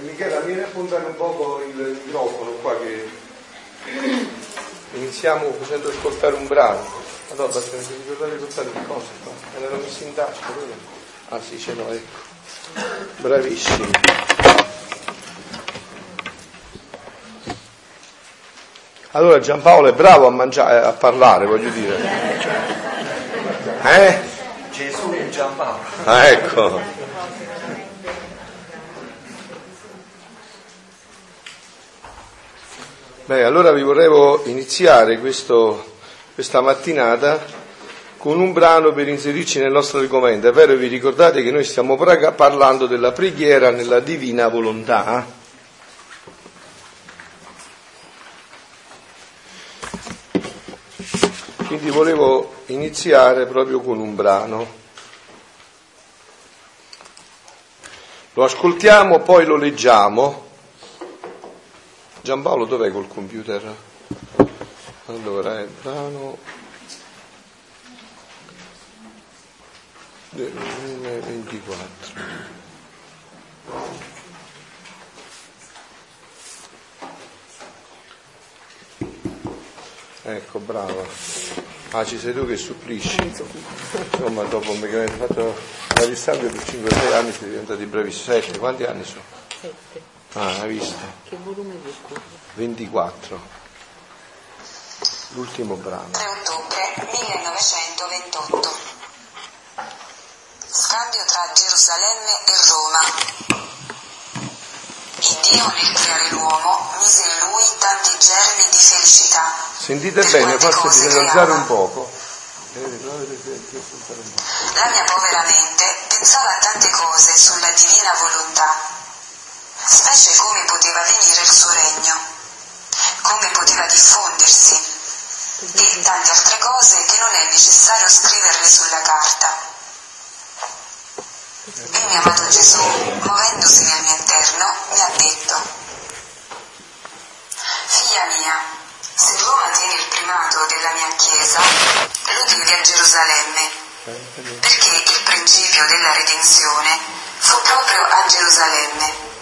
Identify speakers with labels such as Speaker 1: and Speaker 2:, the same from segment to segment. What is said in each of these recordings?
Speaker 1: Michela, vieni a puntare un poco il microfono qua che iniziamo facendo ascoltare un brano. Allora basta mi ricordare portare le cose qua. Me l'ero messo in tasca, quello. Ah sì, ce l'ho, ecco. Bravissimi. Allora Giampaolo è bravo a mangiare, a parlare, voglio dire. Eh?
Speaker 2: Gesù e Giampaolo.
Speaker 1: Ah, ecco. Beh, allora vi vorrei iniziare questo, questa mattinata con un brano per inserirci nel nostro argomento. È vero, vi ricordate che noi stiamo parlando della preghiera nella divina volontà? Quindi volevo iniziare proprio con un brano. Lo ascoltiamo, poi lo leggiamo. Giampaolo, dov'è col computer? Allora, è brano 2024. Ecco, brava. Ah, ci sei tu che supplisci. Insomma, dopo che avete fatto la riscambio per 5-6 anni siete diventati bravissimi. 7, quanti anni sono?
Speaker 3: 7.
Speaker 1: Ah, hai visto?
Speaker 3: Che volume di scusa?
Speaker 1: 24. L'ultimo brano.
Speaker 4: 3 ottobre 1928. Scambio tra Gerusalemme e Roma. Il Dio nel creare l'uomo mise in lui tanti germi di felicità.
Speaker 1: Sentite bene, forse bisogna alzare un poco.
Speaker 4: La mia povera mente pensava a tante cose sulla divina volontà, specie come poteva venire il suo regno, come poteva diffondersi e tante altre cose che non è necessario scriverle sulla carta. Il mio amato Gesù, muovendosi nel mio interno, mi ha detto, Figlia mia, se Roma tiene il primato della mia Chiesa, lo devi a Gerusalemme, perché il principio della redenzione fu proprio a Gerusalemme.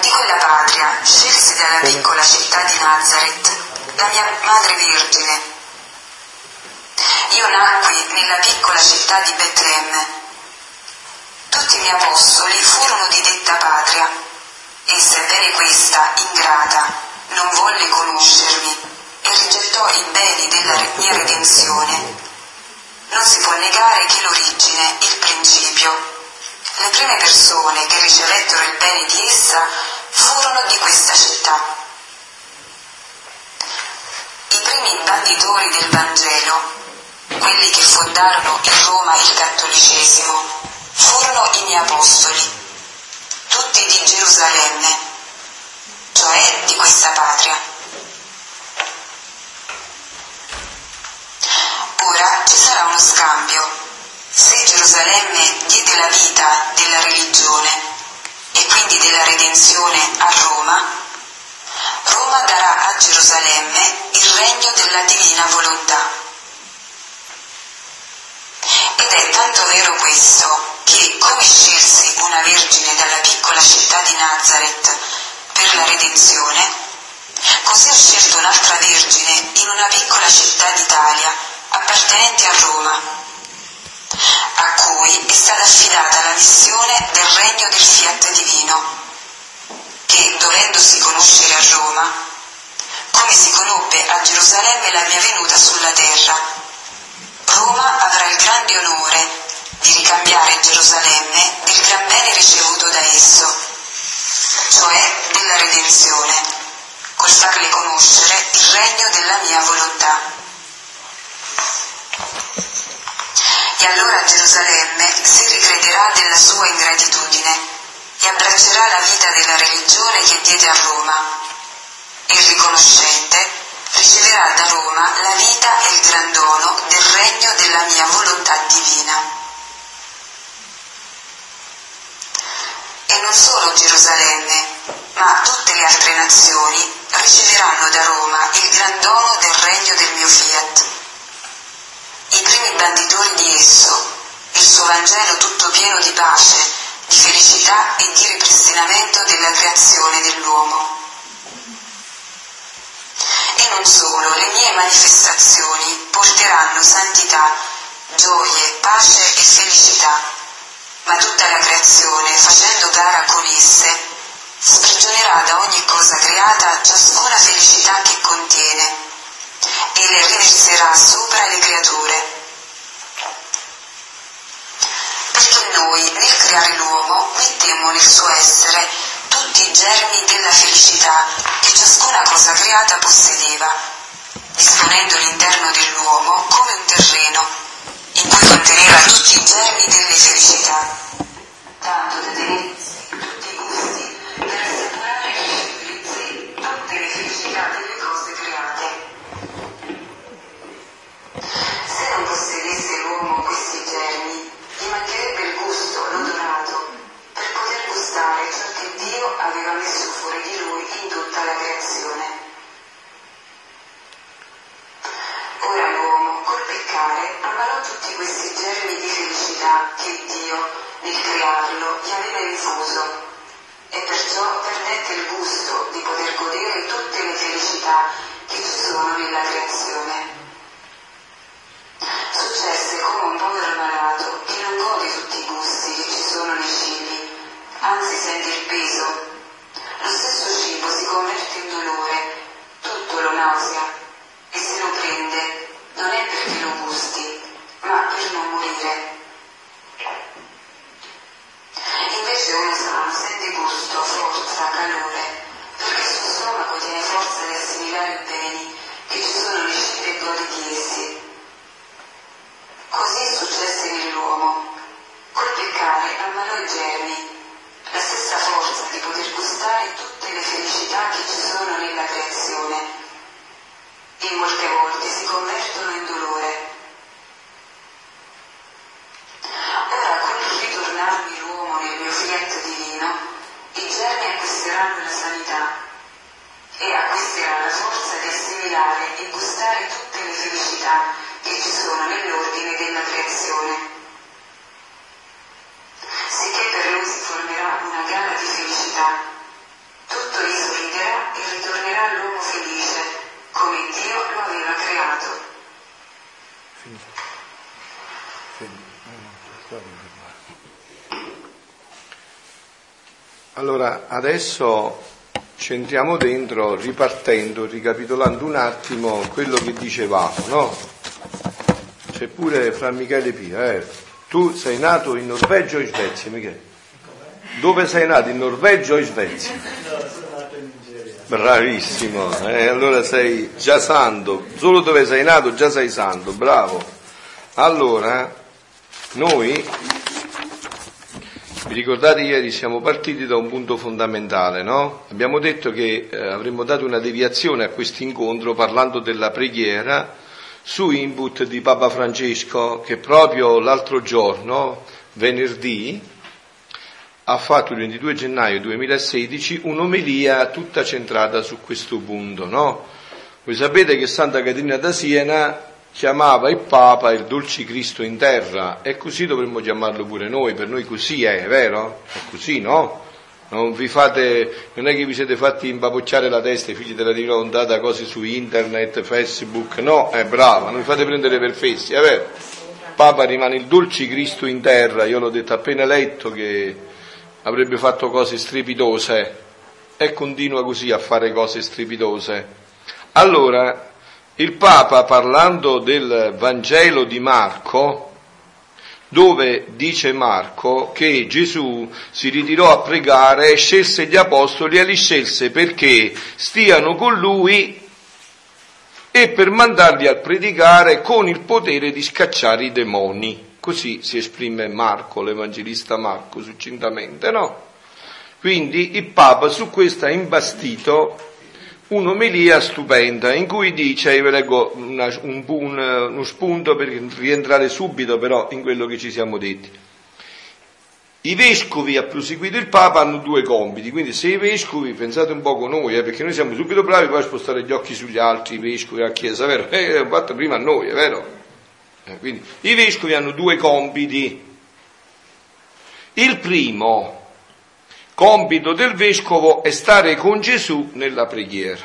Speaker 4: Di quella patria scelsi dalla piccola città di Nazareth, la mia madre vergine. Io nacqui nella piccola città di Betlemme. Tutti i miei apostoli furono di detta patria, e sebbene questa, ingrata, non volle conoscermi e rigettò i beni della mia redenzione, non si può negare che l'origine, il principio, le prime persone che ricevettero il bene di essa furono di questa città. I primi banditori del Vangelo, quelli che fondarono in Roma il cattolicesimo, furono i miei apostoli, tutti di Gerusalemme, cioè di questa patria. Ora ci sarà uno scambio. Se Gerusalemme diede la vita della religione e quindi della redenzione a Roma, Roma darà a Gerusalemme il regno della divina volontà. Ed è tanto vero questo che, come scelsi una vergine dalla piccola città di Nazareth per la redenzione, così ho scelto un'altra vergine in una piccola città d'Italia appartenente a Roma, a cui è stata affidata la missione del regno del fiat divino, che dovendosi conoscere a Roma, come si conobbe a Gerusalemme la mia venuta sulla terra, Roma avrà il grande onore di ricambiare Gerusalemme del gran bene ricevuto da esso, cioè della redenzione, col farle conoscere il regno della mia volontà. E allora Gerusalemme si ricrederà della sua ingratitudine e abbraccerà la vita della religione che diede a Roma. Il riconoscente riceverà da Roma la vita e il gran dono del regno della mia volontà divina. E non solo Gerusalemme, ma tutte le altre nazioni riceveranno da Roma il gran dono del regno del mio fiat. I primi banditori di esso, il suo Vangelo tutto pieno di pace, di felicità e di ripristinamento della creazione dell'uomo. E non solo, le mie manifestazioni porteranno santità, gioie, pace e felicità, ma tutta la creazione, facendo gara con esse, sprigionerà da ogni cosa creata ciascuna felicità che contiene e le riverserà sopra le creature. Perché noi nel creare l'uomo mettemmo nel suo essere tutti i germi della felicità che ciascuna cosa creata possedeva, disponendo l'interno dell'uomo come un terreno in cui conteneva tutti i germi delle felicità, tanto da tenere tutti i gusti per assicurare utilizzi tutte le felicità delle cose create. Se non possedesse germi, gli mancherebbe il gusto, l'odorato, per poter gustare ciò che Dio aveva messo fuori di lui in tutta la creazione. Ora l'uomo, col peccare, ammalò tutti questi germi di felicità che Dio, nel crearlo, gli aveva infuso e perciò perdette il gusto di poter godere tutte le felicità che ci sono nella creazione. Successe come un povero malato che non gode tutti i gusti che ci sono nei cibi, anzi sente il peso. Lo stesso cibo si converte in dolore, tutto lo nausea e se lo prende non è perché lo gusti, ma per non morire. Invece uno sano sente gusto, forza, calore, perché il suo stomaco tiene forza di assimilare i beni che ci sono nei cibi e gode di essi. Così successe nell'uomo. Col peccare ammalò i germi, la stessa forza di poter gustare tutte le felicità che ci sono nella creazione. E molte volte si convertono in dolore.
Speaker 1: Adesso ci entriamo dentro ripartendo, ricapitolando un attimo quello che dicevamo, no? C'è pure fra Michele Pia, eh? Tu sei nato in Norvegia o in Svezia, Michele? Dove sei nato, in Norvegia o in Svezia? Bravissimo, eh? allora sei già santo, solo dove sei nato già sei santo, bravo. Allora, noi vi ricordate ieri siamo partiti da un punto fondamentale, no? Abbiamo detto che eh, avremmo dato una deviazione a questo incontro parlando della preghiera su input di Papa Francesco che proprio l'altro giorno, venerdì, ha fatto il 22 gennaio 2016 un'omelia tutta centrata su questo punto, no? Voi sapete che Santa Caterina da Siena chiamava il Papa il dolce Cristo in terra e così dovremmo chiamarlo pure noi, per noi così è, vero? È così, no? Non vi fate, non è che vi siete fatti impapocciare la testa, i figli della volontà, cose su internet, Facebook, no, è brava, non vi fate prendere per fessi, è vero? Papa rimane il dolce Cristo in terra, io l'ho detto appena letto che avrebbe fatto cose strepitose e continua così a fare cose strepitose. Allora, il Papa parlando del Vangelo di Marco, dove dice Marco che Gesù si ritirò a pregare e scelse gli apostoli e li scelse perché stiano con lui e per mandarli a predicare con il potere di scacciare i demoni. Così si esprime Marco, l'Evangelista Marco, succintamente, no? Quindi il Papa su questo ha imbastito un'omelia stupenda in cui dice, io vi leggo una, un, un, uno spunto per rientrare subito però in quello che ci siamo detti. I vescovi, ha proseguito il Papa, hanno due compiti, quindi se i vescovi, pensate un po' con noi, eh, perché noi siamo subito bravi poi a spostare gli occhi sugli altri, i vescovi, la Chiesa, vero? Eh, l'hanno fatto prima a noi, è vero? Eh, quindi i vescovi hanno due compiti. Il primo compito del vescovo è stare con Gesù nella preghiera.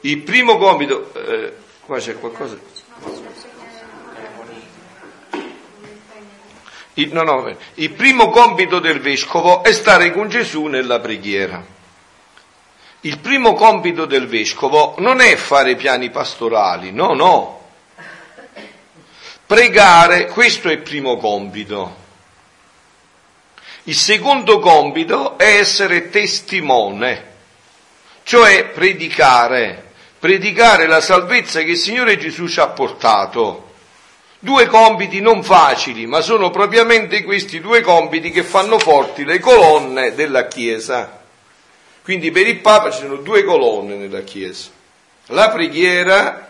Speaker 1: Il primo compito, eh, qua c'è qualcosa. Il, no, no, il primo compito del vescovo è stare con Gesù nella preghiera. Il primo compito del vescovo non è fare piani pastorali, no, no. Pregare, questo è il primo compito. Il secondo compito è essere testimone, cioè predicare, predicare la salvezza che il Signore Gesù ci ha portato. Due compiti non facili, ma sono propriamente questi due compiti che fanno forti le colonne della Chiesa. Quindi per il Papa ci sono due colonne nella Chiesa, la preghiera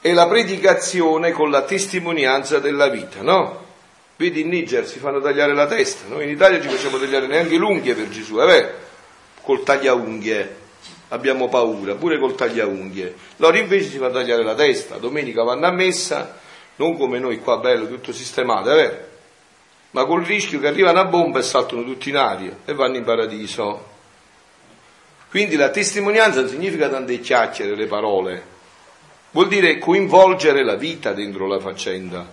Speaker 1: e la predicazione con la testimonianza della vita, no? Vedi in Niger si fanno tagliare la testa, noi in Italia ci facciamo tagliare neanche l'unghie per Gesù, eh col tagliaunghie abbiamo paura, pure col tagliaunghie. Loro invece si fa tagliare la testa, domenica vanno a messa, non come noi qua bello, tutto sistemato, eh ma col rischio che arrivano a bomba e saltano tutti in aria e vanno in paradiso. Quindi la testimonianza non significa tante chiacchiere, le parole, vuol dire coinvolgere la vita dentro la faccenda,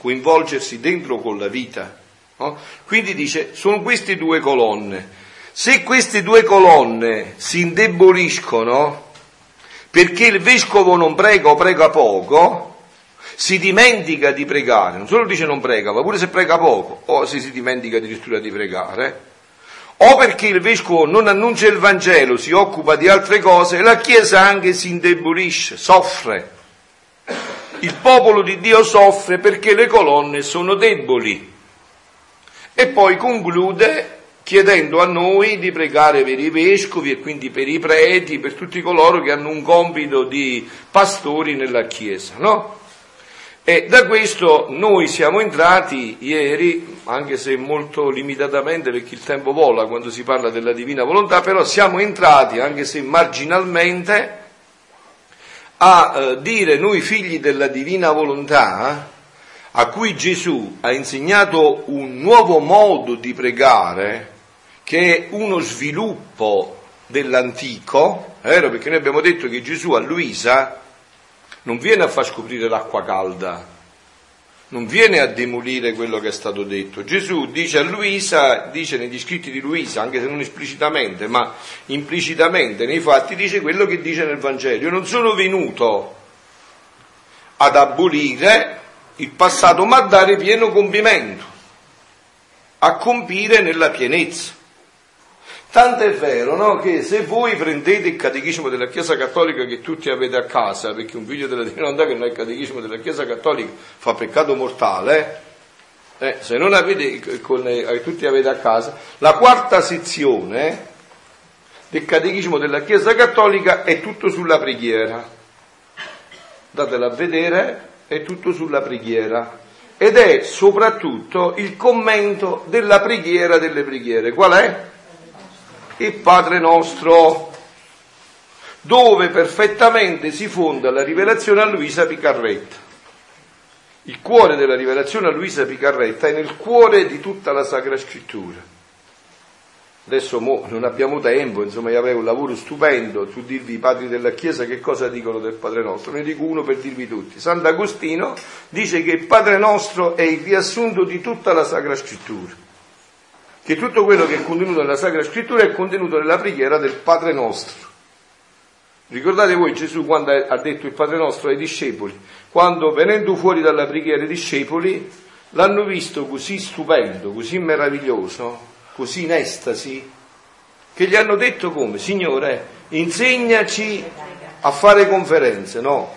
Speaker 1: coinvolgersi dentro con la vita. No? Quindi dice, sono queste due colonne. Se queste due colonne si indeboliscono perché il vescovo non prega o prega poco, si dimentica di pregare, non solo dice non prega, ma pure se prega poco, o se si dimentica addirittura di pregare, o perché il vescovo non annuncia il Vangelo, si occupa di altre cose, la Chiesa anche si indebolisce, soffre. Il popolo di Dio soffre perché le colonne sono deboli. E poi conclude chiedendo a noi di pregare per i vescovi e quindi per i preti, per tutti coloro che hanno un compito di pastori nella Chiesa, no? E da questo noi siamo entrati ieri, anche se molto limitatamente perché il tempo vola quando si parla della divina volontà, però siamo entrati, anche se marginalmente, a eh, dire noi figli della divina volontà, a cui Gesù ha insegnato un nuovo modo di pregare, che è uno sviluppo dell'antico, vero? Perché noi abbiamo detto che Gesù a Luisa non viene a far scoprire l'acqua calda, non viene a demolire quello che è stato detto. Gesù dice a Luisa, dice negli scritti di Luisa, anche se non esplicitamente, ma implicitamente nei fatti, dice quello che dice nel Vangelo. Io non sono venuto ad abolire il passato, ma a dare pieno compimento, a compire nella pienezza. Tanto è vero no, che se voi prendete il catechismo della Chiesa Cattolica che tutti avete a casa, perché un figlio della divinità che non è il catechismo della Chiesa Cattolica fa peccato mortale, eh, se non avete, con, eh, tutti avete a casa, la quarta sezione del catechismo della Chiesa Cattolica è tutto sulla preghiera. Datela a vedere, è tutto sulla preghiera. Ed è soprattutto il commento della preghiera delle preghiere. Qual è? Il Padre nostro, dove perfettamente si fonda la rivelazione a Luisa Picarretta. Il cuore della rivelazione a Luisa Picarretta è nel cuore di tutta la Sacra Scrittura. Adesso non abbiamo tempo, insomma, io avrei un lavoro stupendo su dirvi i padri della Chiesa che cosa dicono del Padre nostro. Ne dico uno per dirvi tutti. Sant'Agostino dice che il Padre nostro è il riassunto di tutta la Sacra Scrittura che tutto quello che è contenuto nella Sacra Scrittura è contenuto nella preghiera del Padre nostro. Ricordate voi Gesù quando ha detto il Padre nostro ai discepoli, quando venendo fuori dalla preghiera i discepoli l'hanno visto così stupendo, così meraviglioso, così in estasi, che gli hanno detto come? Signore, insegnaci a fare conferenze, no?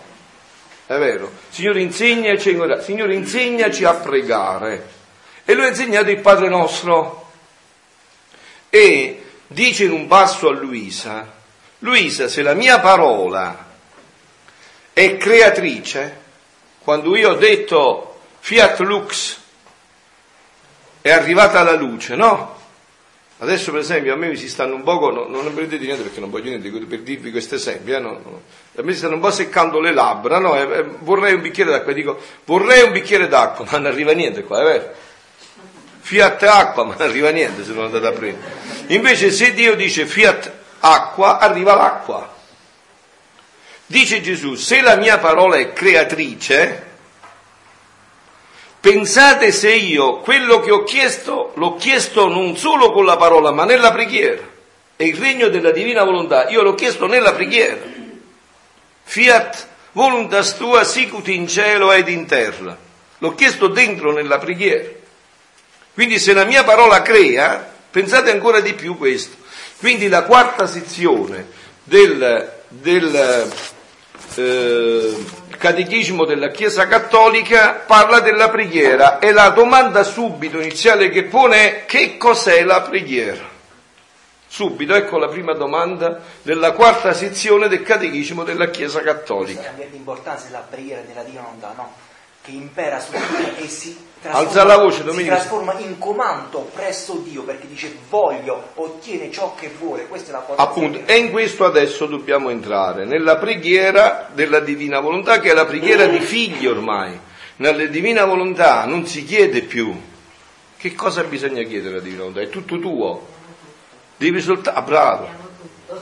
Speaker 1: È vero. Signore, insegnaci, Signore, insegnaci a pregare. E lui ha insegnato il Padre nostro e dice in un passo a Luisa, Luisa, se la mia parola è creatrice, quando io ho detto fiat lux, è arrivata la luce, no? Adesso per esempio a me mi si stanno un poco, no, non ne prendete niente perché non voglio niente per dirvi questo esempio, eh, no, no. a me si stanno un po' seccando le labbra, no? eh, eh, vorrei un bicchiere d'acqua, dico vorrei un bicchiere d'acqua, ma non arriva niente qua, è vero? Fiat acqua, ma non arriva niente se non andate a prendere. Invece se Dio dice fiat acqua, arriva l'acqua. Dice Gesù, se la mia parola è creatrice, Pensate se io quello che ho chiesto l'ho chiesto non solo con la parola, ma nella preghiera. E il regno della divina volontà, io l'ho chiesto nella preghiera. Fiat voluntas tua sicut in cielo ed in terra. L'ho chiesto dentro nella preghiera. Quindi se la mia parola crea, pensate ancora di più questo. Quindi la quarta sezione del, del eh, Catechismo della Chiesa Cattolica parla della preghiera e la domanda subito iniziale che pone è che cos'è la preghiera? Subito, ecco la prima domanda della quarta sezione del Catechismo della Chiesa Cattolica.
Speaker 2: Questa è l'importanza della preghiera della Dio no? che impera su tutti e si
Speaker 1: Alza la voce,
Speaker 2: si trasforma in comando presso Dio perché dice voglio, ottiene ciò che vuole, questa è la cosa.
Speaker 1: Appunto, e in questo adesso dobbiamo entrare, nella preghiera della divina volontà che è la preghiera di figli ormai. Nella divina volontà non si chiede più che cosa bisogna chiedere alla divina volontà, è tutto tuo. Devi soltanto, ah, bravo,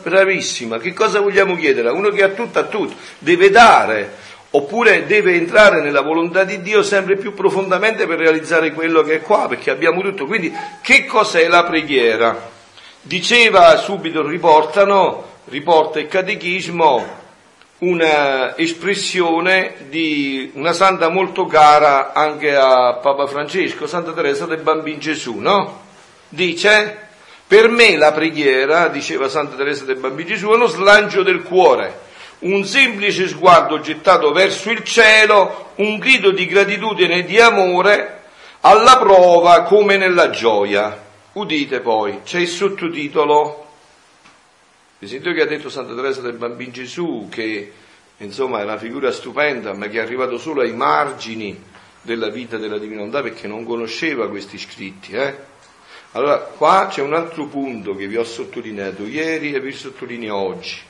Speaker 1: bravissima, che cosa vogliamo chiedere? Uno che ha tutto, ha tutto, deve dare oppure deve entrare nella volontà di Dio sempre più profondamente per realizzare quello che è qua, perché abbiamo tutto. Quindi che cos'è la preghiera? Diceva subito, riportano, riporta il catechismo, una espressione di una santa molto cara anche a Papa Francesco, Santa Teresa del Bambino Gesù, no? Dice, per me la preghiera, diceva Santa Teresa del Bambino Gesù, è uno slancio del cuore un semplice sguardo gettato verso il cielo, un grido di gratitudine e di amore alla prova come nella gioia. Udite poi, c'è il sottotitolo, vi sentite che ha detto Santa Teresa del Bambino Gesù, che insomma è una figura stupenda, ma che è arrivato solo ai margini della vita della divinità perché non conosceva questi scritti. Eh? Allora, qua c'è un altro punto che vi ho sottolineato ieri e vi sottolineo oggi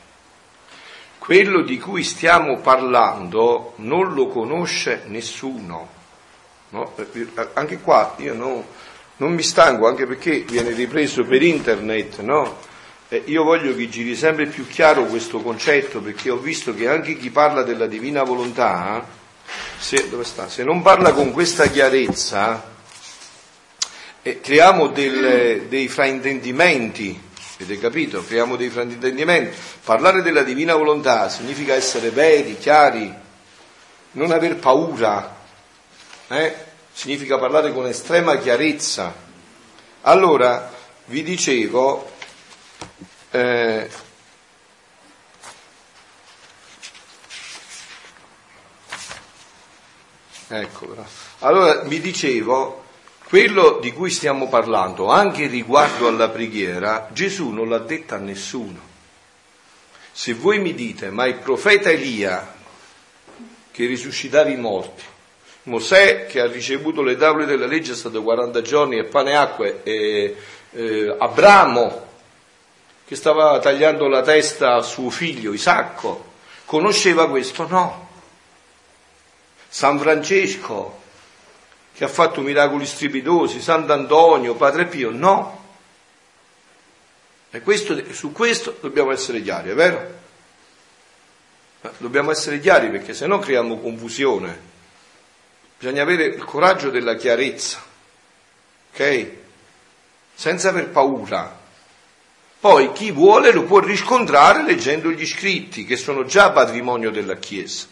Speaker 1: quello di cui stiamo parlando non lo conosce nessuno. No? Anche qua io no, non mi stanco, anche perché viene ripreso per internet, no? eh, io voglio che giri sempre più chiaro questo concetto, perché ho visto che anche chi parla della divina volontà, se, se non parla con questa chiarezza, eh, creiamo del, dei fraintendimenti Avete capito? Creiamo dei fraintendimenti. Parlare della divina volontà significa essere veri, chiari, non aver paura. Eh? Significa parlare con estrema chiarezza. Allora, vi dicevo, eh, ecco, allora vi dicevo quello di cui stiamo parlando, anche riguardo alla preghiera, Gesù non l'ha detta a nessuno. Se voi mi dite, ma il profeta Elia che risuscitava i morti, Mosè che ha ricevuto le tavole della legge è stato 40 giorni e pane e acqua, e eh, Abramo che stava tagliando la testa a suo figlio Isacco, conosceva questo? No. San Francesco che ha fatto miracoli strepitosi, Sant'Antonio, Padre Pio, no. E questo, su questo dobbiamo essere chiari, è vero? Dobbiamo essere chiari perché se no creiamo confusione. Bisogna avere il coraggio della chiarezza, ok? Senza aver paura. Poi chi vuole lo può riscontrare leggendo gli scritti che sono già patrimonio della Chiesa.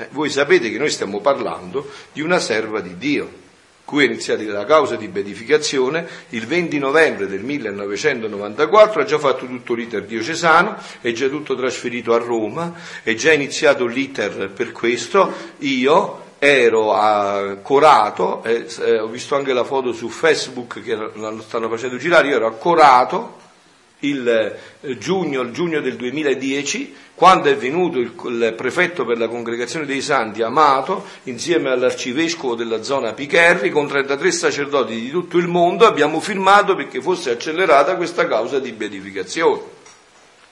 Speaker 1: Eh, voi sapete che noi stiamo parlando di una serva di Dio, cui è iniziata la causa di beatificazione il 20 novembre del 1994, ha già fatto tutto l'iter diocesano, è già tutto trasferito a Roma, è già iniziato l'iter per questo, io ero a Corato, eh, eh, ho visto anche la foto su Facebook che la stanno facendo girare, io ero a Corato, il eh, giugno, il giugno del 2010, quando è venuto il, il, prefetto per la congregazione dei santi Amato, insieme all'arcivescovo della zona Picherri, con 33 sacerdoti di tutto il mondo, abbiamo firmato perché fosse accelerata questa causa di beatificazione.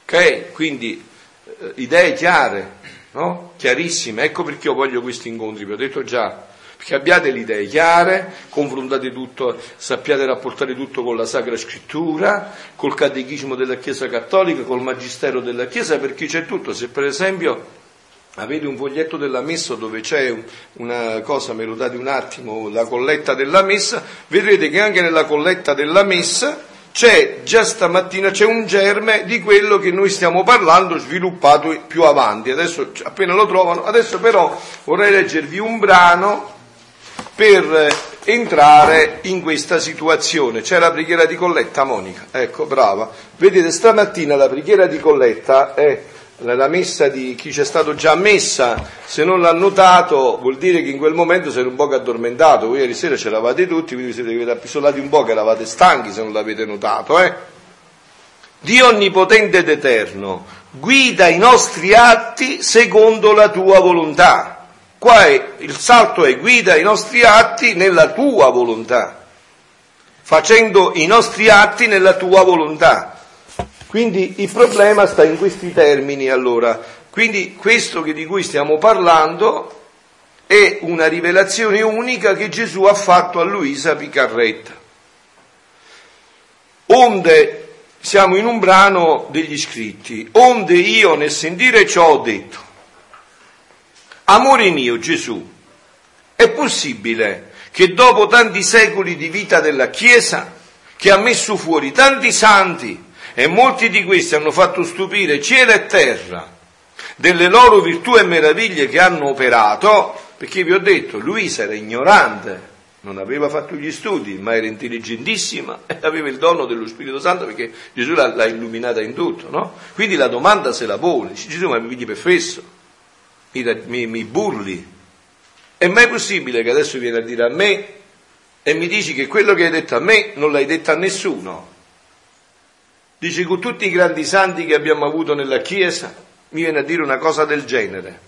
Speaker 1: Ok? Quindi eh, idee chiare, no? Chiarissime. Ecco perché io voglio questi incontri, vi ho detto già che abbiate le idee chiare, confrontate tutto, sappiate rapportare tutto con la Sacra Scrittura, col catechismo della Chiesa Cattolica, col Magistero della Chiesa, perché c'è tutto. Se per esempio avete un foglietto della messa dove c'è una cosa, me lo date un attimo, la colletta della messa, vedrete che anche nella colletta della messa c'è già stamattina c'è un germe di quello che noi stiamo parlando sviluppato più avanti. Adesso appena lo trovano, adesso però vorrei leggervi un brano per entrare in questa situazione. C'è la preghiera di colletta, Monica, ecco, brava. Vedete, stamattina la preghiera di colletta è la messa di chi c'è stato già messa, se non l'ha notato vuol dire che in quel momento sei un po' addormentato, voi ieri sera ce l'avate tutti, quindi siete appisolati un po' che eravate stanchi se non l'avete notato, eh? Dio onnipotente ed eterno, guida i nostri atti secondo la tua volontà Qua è, il salto è guida i nostri atti nella tua volontà, facendo i nostri atti nella tua volontà. Quindi il problema sta in questi termini allora. Quindi questo di cui stiamo parlando è una rivelazione unica che Gesù ha fatto a Luisa Picarretta. Onde siamo in un brano degli scritti, onde io nel sentire ciò ho detto, Amore mio Gesù, è possibile che dopo tanti secoli di vita della Chiesa, che ha messo fuori tanti santi e molti di questi hanno fatto stupire cielo e terra delle loro virtù e meraviglie che hanno operato, perché vi ho detto, Luisa era ignorante, non aveva fatto gli studi, ma era intelligentissima e aveva il dono dello Spirito Santo perché Gesù l'ha, l'ha illuminata in tutto, no? Quindi la domanda se la pone, Gesù ma mi pigli per fesso? Mi, mi, mi burli. È mai possibile che adesso vieni a dire a me e mi dici che quello che hai detto a me non l'hai detto a nessuno? Dici con tutti i grandi santi che abbiamo avuto nella Chiesa, mi viene a dire una cosa del genere.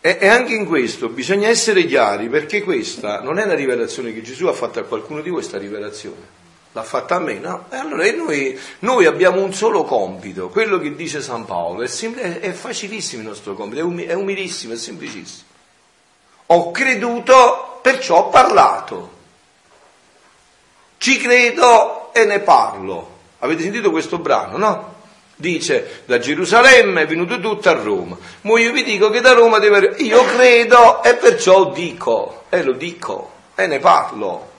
Speaker 1: E, anche in questo bisogna essere chiari perché questa non è una rivelazione che Gesù ha fatto a qualcuno di questa rivelazione l'ha fatta a me, no? E allora noi, noi, abbiamo un solo compito, quello che dice San Paolo, è, semplice, è facilissimo il nostro compito, è, umi, è umilissimo, è semplicissimo. Ho creduto, perciò ho parlato. Ci credo e ne parlo. Avete sentito questo brano, no? Dice, da Gerusalemme è venuto tutto a Roma. Ma io vi dico che da Roma deve... Io credo e perciò dico, e lo dico, e ne parlo.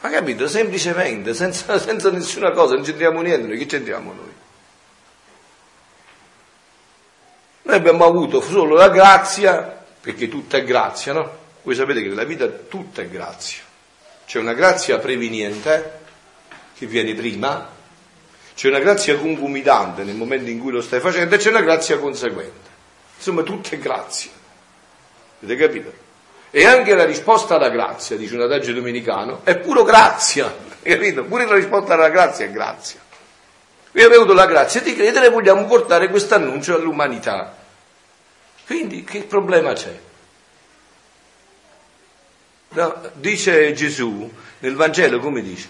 Speaker 1: Ma capito? Semplicemente, senza, senza nessuna cosa, non c'entriamo niente, noi che c'entriamo noi? Noi abbiamo avuto solo la grazia, perché tutta è grazia, no? Voi sapete che nella vita tutta è grazia. C'è una grazia preveniente, che viene prima, c'è una grazia concomitante nel momento in cui lo stai facendo e c'è una grazia conseguente. Insomma, tutta è grazia. Avete capito? E anche la risposta alla grazia, dice un adagio domenicano, è puro grazia, capito? Pure la risposta alla grazia è grazia. Qui abbiamo avuto la grazia di credere e vogliamo portare questo annuncio all'umanità. Quindi che problema c'è? No, dice Gesù nel Vangelo, come dice?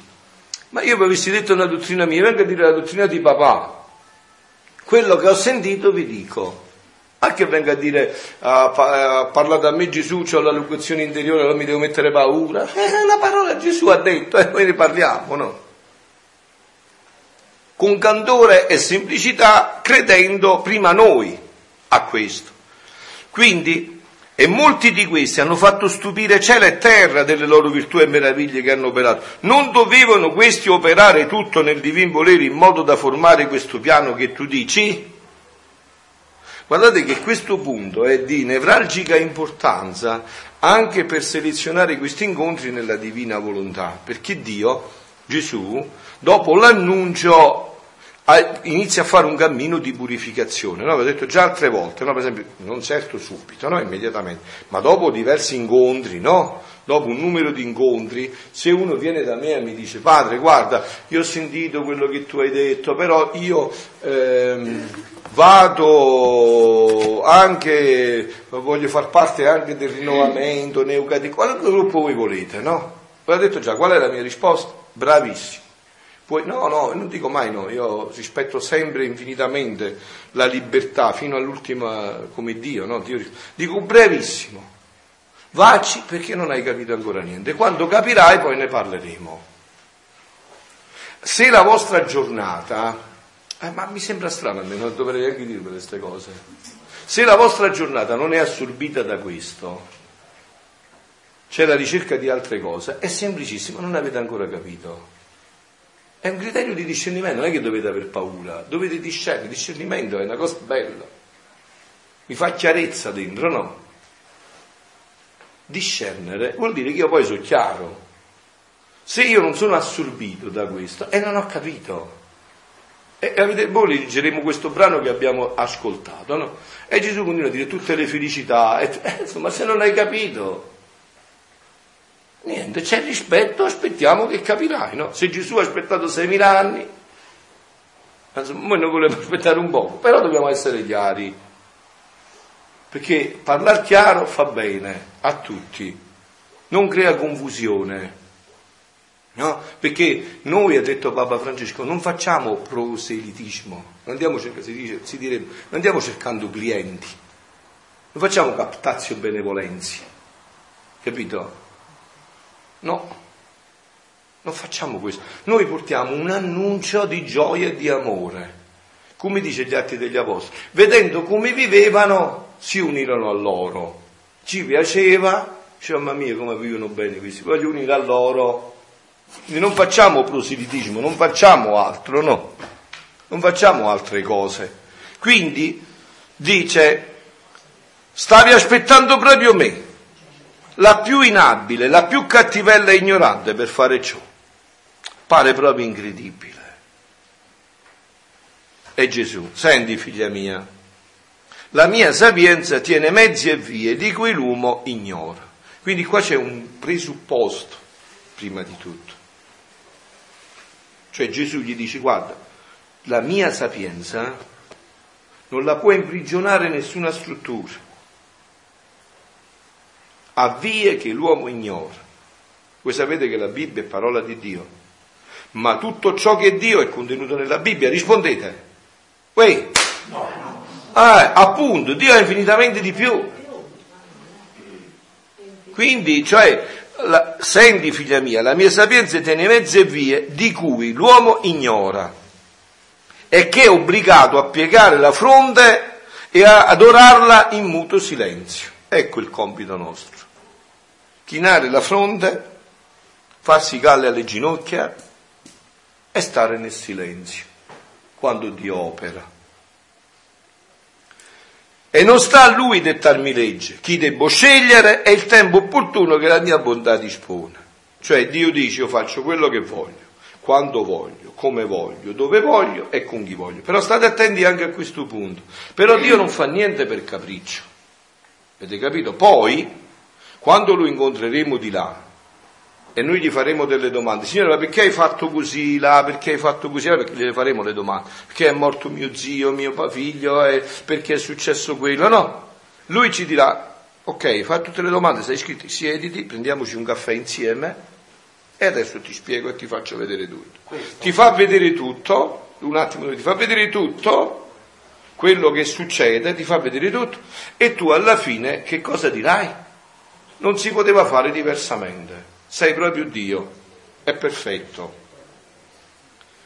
Speaker 1: Ma io vi avessi detto una dottrina mia, vengo a dire la dottrina di papà. Quello che ho sentito vi dico. Ma che venga a dire, ha uh, parlato a me Gesù, ho la locuzione interiore, non mi devo mettere paura. È una parola Gesù ha detto e noi ne parliamo, no? Con candore e semplicità, credendo prima noi a questo. Quindi, e molti di questi hanno fatto stupire cielo e terra delle loro virtù e meraviglie che hanno operato. Non dovevano questi operare tutto nel divin volere in modo da formare questo piano che tu dici? Guardate che questo punto è di nevralgica importanza anche per selezionare questi incontri nella divina volontà, perché Dio, Gesù, dopo l'annuncio inizia a fare un cammino di purificazione. No? L'ho detto già altre volte, no? per esempio, non certo subito, no? immediatamente, ma dopo diversi incontri, no? dopo un numero di incontri, se uno viene da me e mi dice padre guarda io ho sentito quello che tu hai detto, però io ehm, vado anche, voglio far parte anche del rinnovamento, neocati, quale gruppo voi volete, no? L'ho detto già, qual è la mia risposta? Bravissimo. Poi, no, no, non dico mai no, io rispetto sempre infinitamente la libertà fino all'ultima, come Dio, no? Dio, dico brevissimo, Vacci perché non hai capito ancora niente. Quando capirai poi ne parleremo. Se la vostra giornata, eh, ma mi sembra strano almeno, dovrei anche dirvi queste cose, se la vostra giornata non è assorbita da questo, c'è la ricerca di altre cose, è semplicissimo, non avete ancora capito. È un criterio di discernimento, non è che dovete aver paura, dovete discernere, discernimento è una cosa bella, mi fa chiarezza dentro, no? discernere vuol dire che io poi sono chiaro. Se io non sono assorbito da questo e non ho capito. E avete, poi leggeremo questo brano che abbiamo ascoltato, no? E Gesù continua a dire tutte le felicità, e, eh, insomma, se non hai capito, niente, c'è rispetto, aspettiamo che capirai, no? Se Gesù ha aspettato 6.000 anni, noi non vogliamo aspettare un po', però dobbiamo essere chiari perché parlare chiaro fa bene a tutti, non crea confusione. No? Perché noi, ha detto Papa Francesco, non facciamo proselitismo, non andiamo, cercando, si dice, si direbbe, non andiamo cercando clienti, non facciamo captazio benevolenzi, capito? No, non facciamo questo. Noi portiamo un annuncio di gioia e di amore, come dice gli atti degli apostoli, vedendo come vivevano si unirono a loro. Ci piaceva, dice, mamma mia come vivono bene questi, voglio unire a loro. Quindi non facciamo proselitismo, non facciamo altro, no, non facciamo altre cose. Quindi dice, stavi aspettando proprio me, la più inabile, la più cattivella e ignorante per fare ciò. Pare proprio incredibile. E Gesù, senti figlia mia, la mia sapienza tiene mezzi e vie di cui l'uomo ignora. Quindi qua c'è un presupposto, prima di tutto. Cioè Gesù gli dice, guarda, la mia sapienza non la può imprigionare nessuna struttura, ha vie che l'uomo ignora. Voi sapete che la Bibbia è parola di Dio, ma tutto ciò che è Dio è contenuto nella Bibbia. Rispondete. Uè. No. Ah, appunto, Dio ha infinitamente di più. Quindi, cioè, la, senti figlia mia, la mia sapienza tiene mezze vie di cui l'uomo ignora e che è obbligato a piegare la fronte e a adorarla in muto silenzio. Ecco il compito nostro. Chinare la fronte, farsi calle alle ginocchia e stare nel silenzio quando Dio opera. E non sta a lui dettarmi legge, chi devo scegliere è il tempo opportuno che la mia bontà dispone. Cioè Dio dice io faccio quello che voglio, quando voglio, come voglio, dove voglio e con chi voglio. Però state attenti anche a questo punto. Però Dio non fa niente per capriccio. Avete capito? Poi, quando lo incontreremo di là, e noi gli faremo delle domande. Signore, ma perché hai fatto così là? Perché hai fatto così là? Perché gli faremo le domande. Perché è morto mio zio, mio figlio? Eh, perché è successo quello? No. Lui ci dirà, ok, fa tutte le domande, sei iscritto, siediti, prendiamoci un caffè insieme e adesso ti spiego e ti faccio vedere tutto. Questo. Ti fa vedere tutto, un attimo, ti fa vedere tutto, quello che succede, ti fa vedere tutto e tu alla fine che cosa dirai? Non si poteva fare diversamente sei proprio Dio, è perfetto.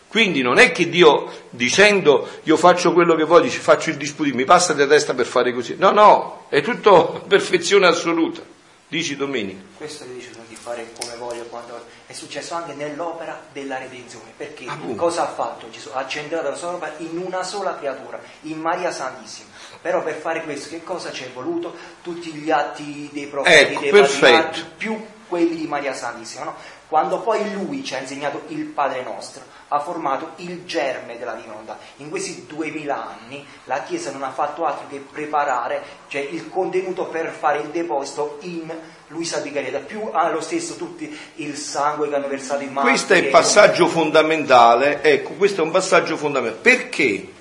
Speaker 1: Quindi non è che Dio dicendo io faccio quello che voglio, faccio il disputino, mi passa di testa per fare così. No, no, è tutto perfezione assoluta. Dici Domenica.
Speaker 2: Questo che dice di fare come voglio, quando è successo anche nell'opera della redenzione. Perché ah, cosa ha fatto Gesù? Ha centrato la sua opera in una sola creatura, in Maria Santissima. Però per fare questo che cosa ci è voluto? Tutti gli atti dei profeti,
Speaker 1: ecco,
Speaker 2: dei
Speaker 1: perfetto.
Speaker 2: più quelli di Maria Santissima, no? quando poi lui ci ha insegnato il Padre nostro, ha formato il germe della divinità. In questi duemila anni la Chiesa non ha fatto altro che preparare cioè, il contenuto per fare il deposito in Luisa Picareta, più allo stesso tutti il sangue che hanno versato in mano.
Speaker 1: Questo è il passaggio fondamentale, ecco, questo è un passaggio fondamentale. Perché?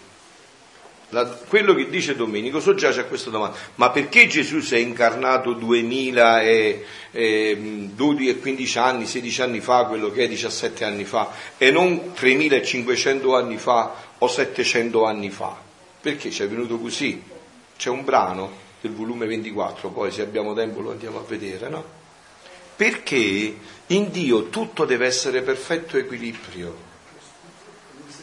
Speaker 1: La, quello che dice Domenico soggiace a questa domanda, ma perché Gesù si è incarnato 2000 e, e 12 e 15 anni, 16 anni fa, quello che è 17 anni fa, e non 3500 anni fa o 700 anni fa? Perché ci è venuto così? C'è un brano del volume 24, poi se abbiamo tempo lo andiamo a vedere, no? Perché in Dio tutto deve essere perfetto equilibrio.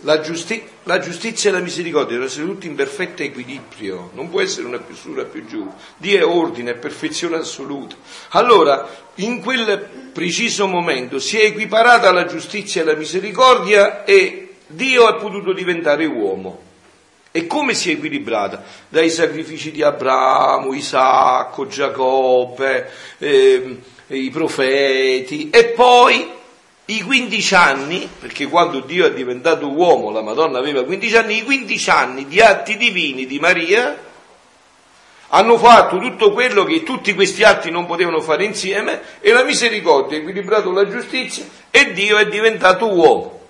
Speaker 1: La, giusti- la, giustizia e la misericordia devono essere tutti in perfetto equilibrio, non può essere una più su, una più giù. Dio è ordine, è perfezione assoluta. Allora, in quel preciso momento si è equiparata la giustizia e la misericordia e Dio è potuto diventare uomo. E come si è equilibrata? Dai sacrifici di Abramo, Isacco, Giacobbe, eh, i profeti e poi i 15 anni, perché quando Dio è diventato uomo la Madonna aveva 15 anni, i 15 anni di atti divini di Maria hanno fatto tutto quello che tutti questi atti non potevano fare insieme e la misericordia ha equilibrato la giustizia e Dio è diventato uomo.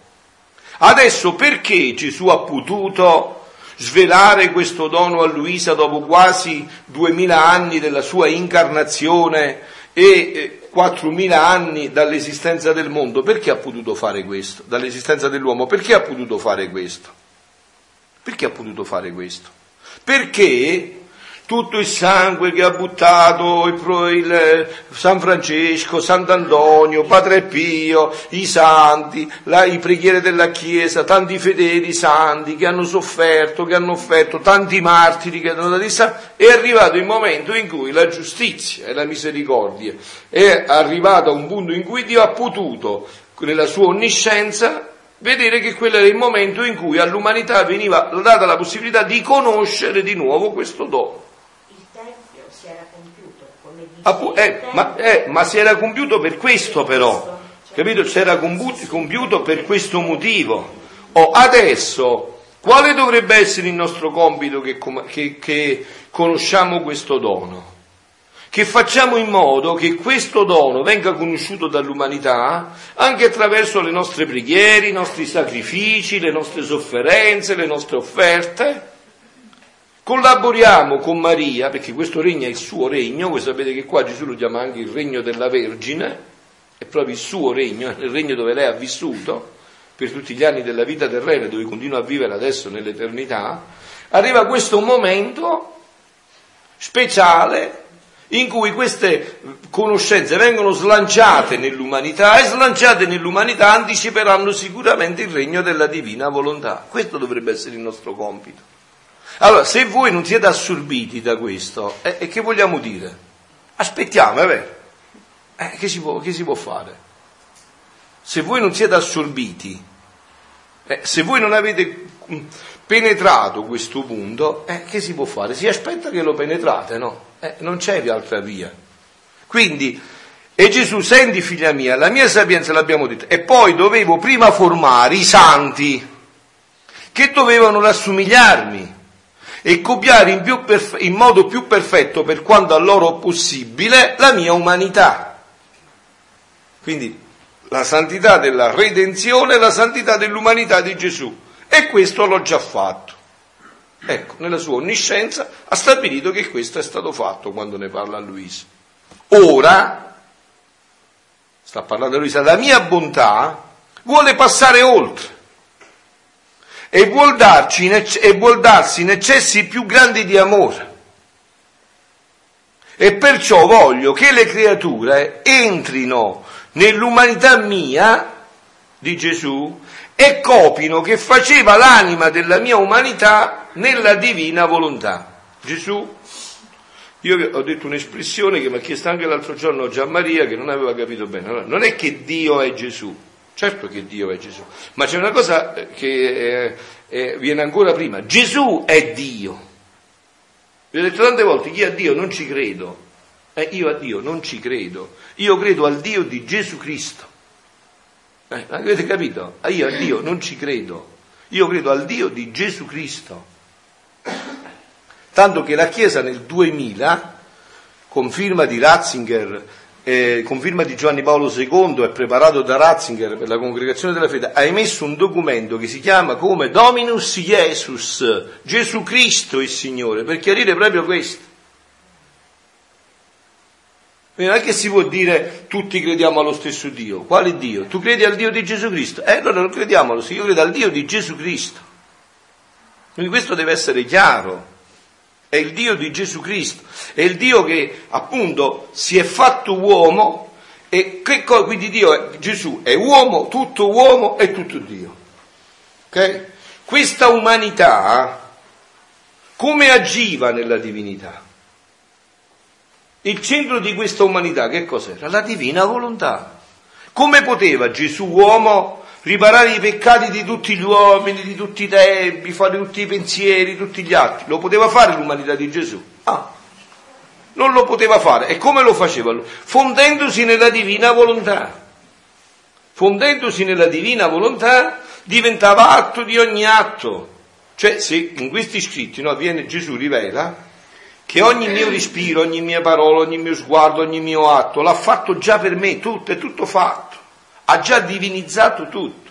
Speaker 1: Adesso perché Gesù ha potuto svelare questo dono a Luisa dopo quasi duemila anni della sua incarnazione e 4.000 anni dall'esistenza del mondo, perché ha potuto fare questo? Dall'esistenza dell'uomo, perché ha potuto fare questo? Perché ha potuto fare questo? Perché tutto il sangue che ha buttato il, il, San Francesco, Sant'Antonio, Padre Pio, i santi, la, i preghiere della Chiesa, tanti fedeli santi che hanno sofferto, che hanno offerto, tanti martiri che hanno dato il sangue, è arrivato il momento in cui la giustizia e la misericordia è arrivata a un punto in cui Dio ha potuto, nella sua onniscienza, vedere che quello era il momento in cui all'umanità veniva data la possibilità di conoscere di nuovo questo dono. Appu- eh, ma, eh, ma, si era compiuto per questo però, capito? Si era compiuto per questo motivo. Oh, adesso, quale dovrebbe essere il nostro compito che, che, che conosciamo questo dono? Che facciamo in modo che questo dono venga conosciuto dall'umanità anche attraverso le nostre preghiere, i nostri sacrifici, le nostre sofferenze, le nostre offerte Collaboriamo con Maria, perché questo regno è il suo regno, voi sapete che qua Gesù lo chiama anche il regno della Vergine, è proprio il suo regno, il regno dove lei ha vissuto per tutti gli anni della vita terrena, dove continua a vivere adesso nell'eternità, arriva questo momento speciale in cui queste conoscenze vengono slanciate nell'umanità e slanciate nell'umanità anticiperanno sicuramente il regno della divina volontà. Questo dovrebbe essere il nostro compito. Allora, se voi non siete assorbiti da questo, eh, che vogliamo dire? Aspettiamo, è vero. Eh, che, si può, che, si può, fare? Se voi non siete assorbiti, eh, se voi non avete mm, penetrato questo punto, eh, che si può fare? Si aspetta che lo penetrate, no? Eh, non c'è altra via. Quindi, e Gesù, senti figlia mia, la mia sapienza l'abbiamo detto, e poi dovevo prima formare i santi che dovevano rassomigliarmi e copiare in, perfe- in modo più perfetto, per quanto a loro possibile, la mia umanità. Quindi la santità della redenzione e la santità dell'umanità di Gesù. E questo l'ho già fatto. Ecco, nella sua onniscienza ha stabilito che questo è stato fatto quando ne parla Luisa. Ora, sta parlando Luisa, la mia bontà vuole passare oltre e vuol, darci, e vuol darsi in eccessi più grandi di amore. E perciò voglio che le creature entrino nell'umanità mia, di Gesù, e copino che faceva l'anima della mia umanità nella divina volontà. Gesù, io ho detto un'espressione che mi ha chiesto anche l'altro giorno Gian Maria che non aveva capito bene. Allora, non è che Dio è Gesù, Certo che Dio è Gesù, ma c'è una cosa che eh, eh, viene ancora prima. Gesù è Dio. Vi ho detto tante volte, chi ha Dio non ci credo. Eh, io a Dio non ci credo, io credo al Dio di Gesù Cristo. Eh, avete capito? Eh, io a Dio non ci credo, io credo al Dio di Gesù Cristo. Tanto che la Chiesa nel 2000, con firma di Ratzinger, eh, con firma di Giovanni Paolo II e preparato da Ratzinger per la congregazione della fede, ha emesso un documento che si chiama come Dominus Jesus, Gesù Cristo il Signore, per chiarire proprio questo. Non è che si può dire tutti crediamo allo stesso Dio. Quale Dio? Tu credi al Dio di Gesù Cristo? Eh, allora non crediamo allo stesso, io credo al Dio di Gesù Cristo. Quindi questo deve essere chiaro. È il Dio di Gesù Cristo, è il Dio che appunto si è fatto uomo e che, quindi Dio, è, Gesù è uomo, tutto uomo e tutto Dio. Okay? Questa umanità come agiva nella divinità? Il centro di questa umanità che cos'era? La divina volontà. Come poteva Gesù uomo riparare i peccati di tutti gli uomini, di tutti i tempi, fare tutti i pensieri, tutti gli atti. Lo poteva fare l'umanità di Gesù? Ah, non lo poteva fare. E come lo faceva? Fondendosi nella divina volontà. Fondendosi nella divina volontà diventava atto di ogni atto. Cioè, se in questi scritti no, viene Gesù rivela che ogni mio respiro, ogni mia parola, ogni mio sguardo, ogni mio atto l'ha fatto già per me, tutto, è tutto fatto ha già divinizzato tutto,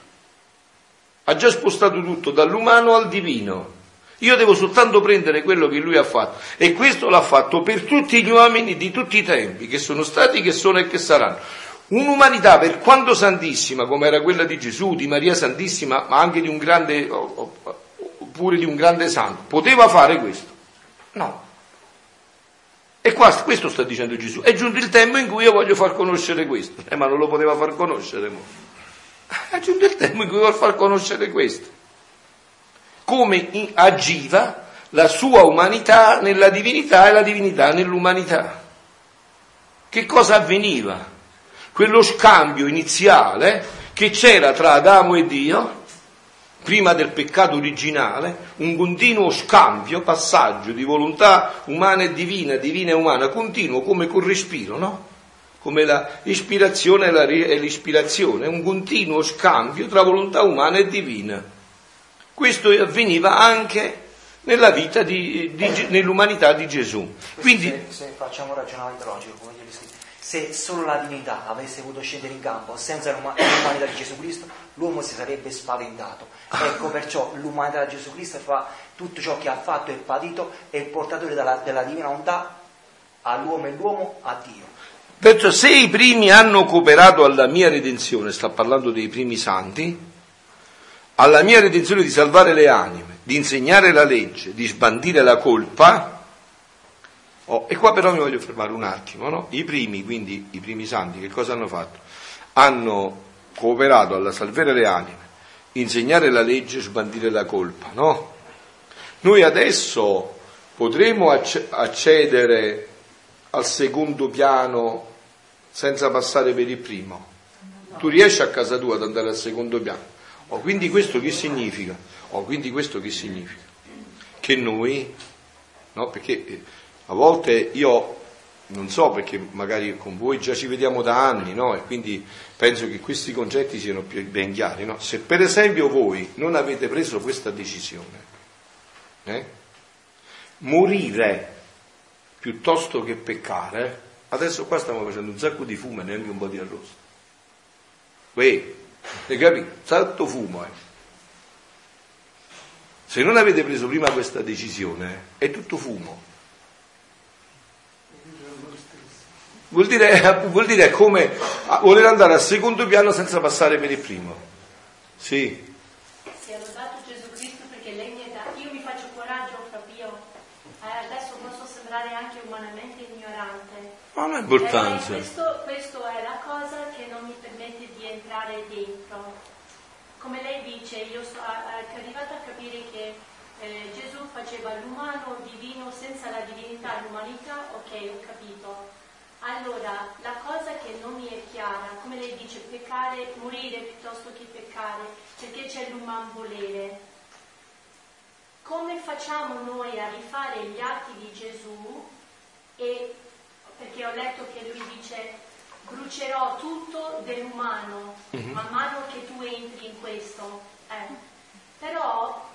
Speaker 1: ha già spostato tutto dall'umano al divino. Io devo soltanto prendere quello che lui ha fatto e questo l'ha fatto per tutti gli uomini di tutti i tempi, che sono stati, che sono e che saranno. Un'umanità per quanto santissima, come era quella di Gesù, di Maria Santissima, ma anche di un grande, pure di un grande santo, poteva fare questo? No. E qua, questo sta dicendo Gesù. È giunto il tempo in cui io voglio far conoscere questo. Eh, ma non lo poteva far conoscere. Mo. È giunto il tempo in cui voglio far conoscere questo. Come agiva la sua umanità nella divinità e la divinità nell'umanità. Che cosa avveniva? Quello scambio iniziale che c'era tra Adamo e Dio prima del peccato originale, un continuo scambio, passaggio di volontà umana e divina, divina e umana, continuo come col respiro, no? Come l'ispirazione e l'ispirazione, un continuo scambio tra volontà umana e divina. Questo avveniva anche nella vita di, di, nell'umanità di Gesù. Quindi,
Speaker 2: se, se facciamo ragionamento logico, come gli scritto, se solo la divinità avesse potuto scendere in campo senza l'umanità di Gesù Cristo, l'uomo si sarebbe spaventato. Ecco perciò l'umanità di Gesù Cristo fa tutto ciò che ha fatto e patito è il portatore della, della divina volontà all'uomo e l'uomo a Dio.
Speaker 1: Perciò se i primi hanno cooperato alla mia redenzione, sta parlando dei primi santi, alla mia redenzione di salvare le anime, di insegnare la legge, di sbandire la colpa, Oh, e qua però mi voglio fermare un attimo, no? I primi, quindi i primi santi, che cosa hanno fatto? Hanno cooperato alla salvare le anime, insegnare la legge, sbandire la colpa, no? Noi adesso potremo accedere al secondo piano senza passare per il primo. Tu riesci a casa tua ad andare al secondo piano. Oh, quindi questo che significa? Oh, quindi questo che significa? Che noi, no, perché eh, a volte io non so perché magari con voi già ci vediamo da anni, no? E quindi penso che questi concetti siano più ben chiari, no? Se per esempio voi non avete preso questa decisione, eh? morire piuttosto che peccare, adesso qua stiamo facendo un sacco di fumo e neanche un po' di arrosto. Uè, hai capito? Salto fumo, eh. Se non avete preso prima questa decisione, è tutto fumo. Vuol dire, vuol dire come voler andare al secondo piano senza passare per il primo. Sì.
Speaker 3: Si è lodato Gesù Cristo perché lei mi ha dato, io mi faccio coraggio, Fabio, eh, adesso posso sembrare anche umanamente ignorante.
Speaker 1: Ma non ha importanza.
Speaker 3: Eh, questo, questo è la cosa che non mi permette di entrare dentro. Come lei dice, io sono arrivata a capire che eh, Gesù faceva l'umano divino senza la divinità, l'umanità, ok, ho capito allora, la cosa che non mi è chiara, come lei dice, peccare, morire piuttosto che peccare, perché c'è l'uman volere. Come facciamo noi a rifare gli atti di Gesù e perché ho letto che lui dice brucerò tutto dell'umano mm-hmm. man mano che tu entri in questo. Eh. Però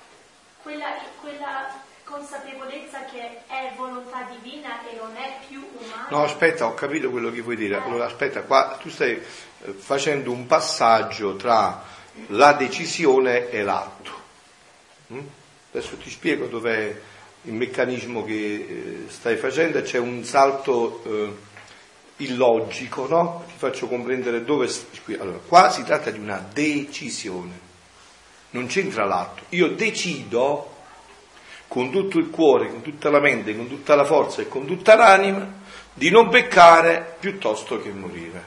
Speaker 3: quella, quella consapevolezza che è volontà divina e non è più umana.
Speaker 1: No, aspetta, ho capito quello che vuoi dire. Allora, aspetta, qua tu stai eh, facendo un passaggio tra la decisione e l'atto. Mm? Adesso ti spiego dov'è il meccanismo che eh, stai facendo, c'è un salto eh, illogico, no? Ti faccio comprendere dove... Allora, qua si tratta di una decisione, non c'entra l'atto. Io decido con tutto il cuore, con tutta la mente, con tutta la forza e con tutta l'anima di non peccare piuttosto che morire.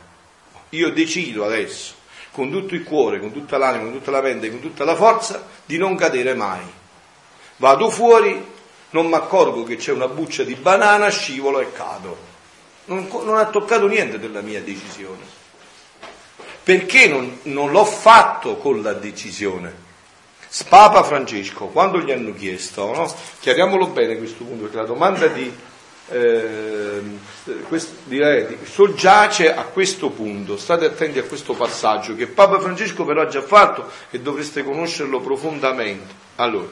Speaker 1: Io decido adesso, con tutto il cuore, con tutta l'anima, con tutta la mente, con tutta la forza, di non cadere mai. Vado fuori, non mi accorgo che c'è una buccia di banana, scivolo e cado. Non, non ha toccato niente della mia decisione. Perché non, non l'ho fatto con la decisione? Papa Francesco, quando gli hanno chiesto, no? chiariamolo bene questo punto, perché la domanda di, eh, quest, direi, soggiace a questo punto, state attenti a questo passaggio che Papa Francesco però ha già fatto e dovreste conoscerlo profondamente. Allora,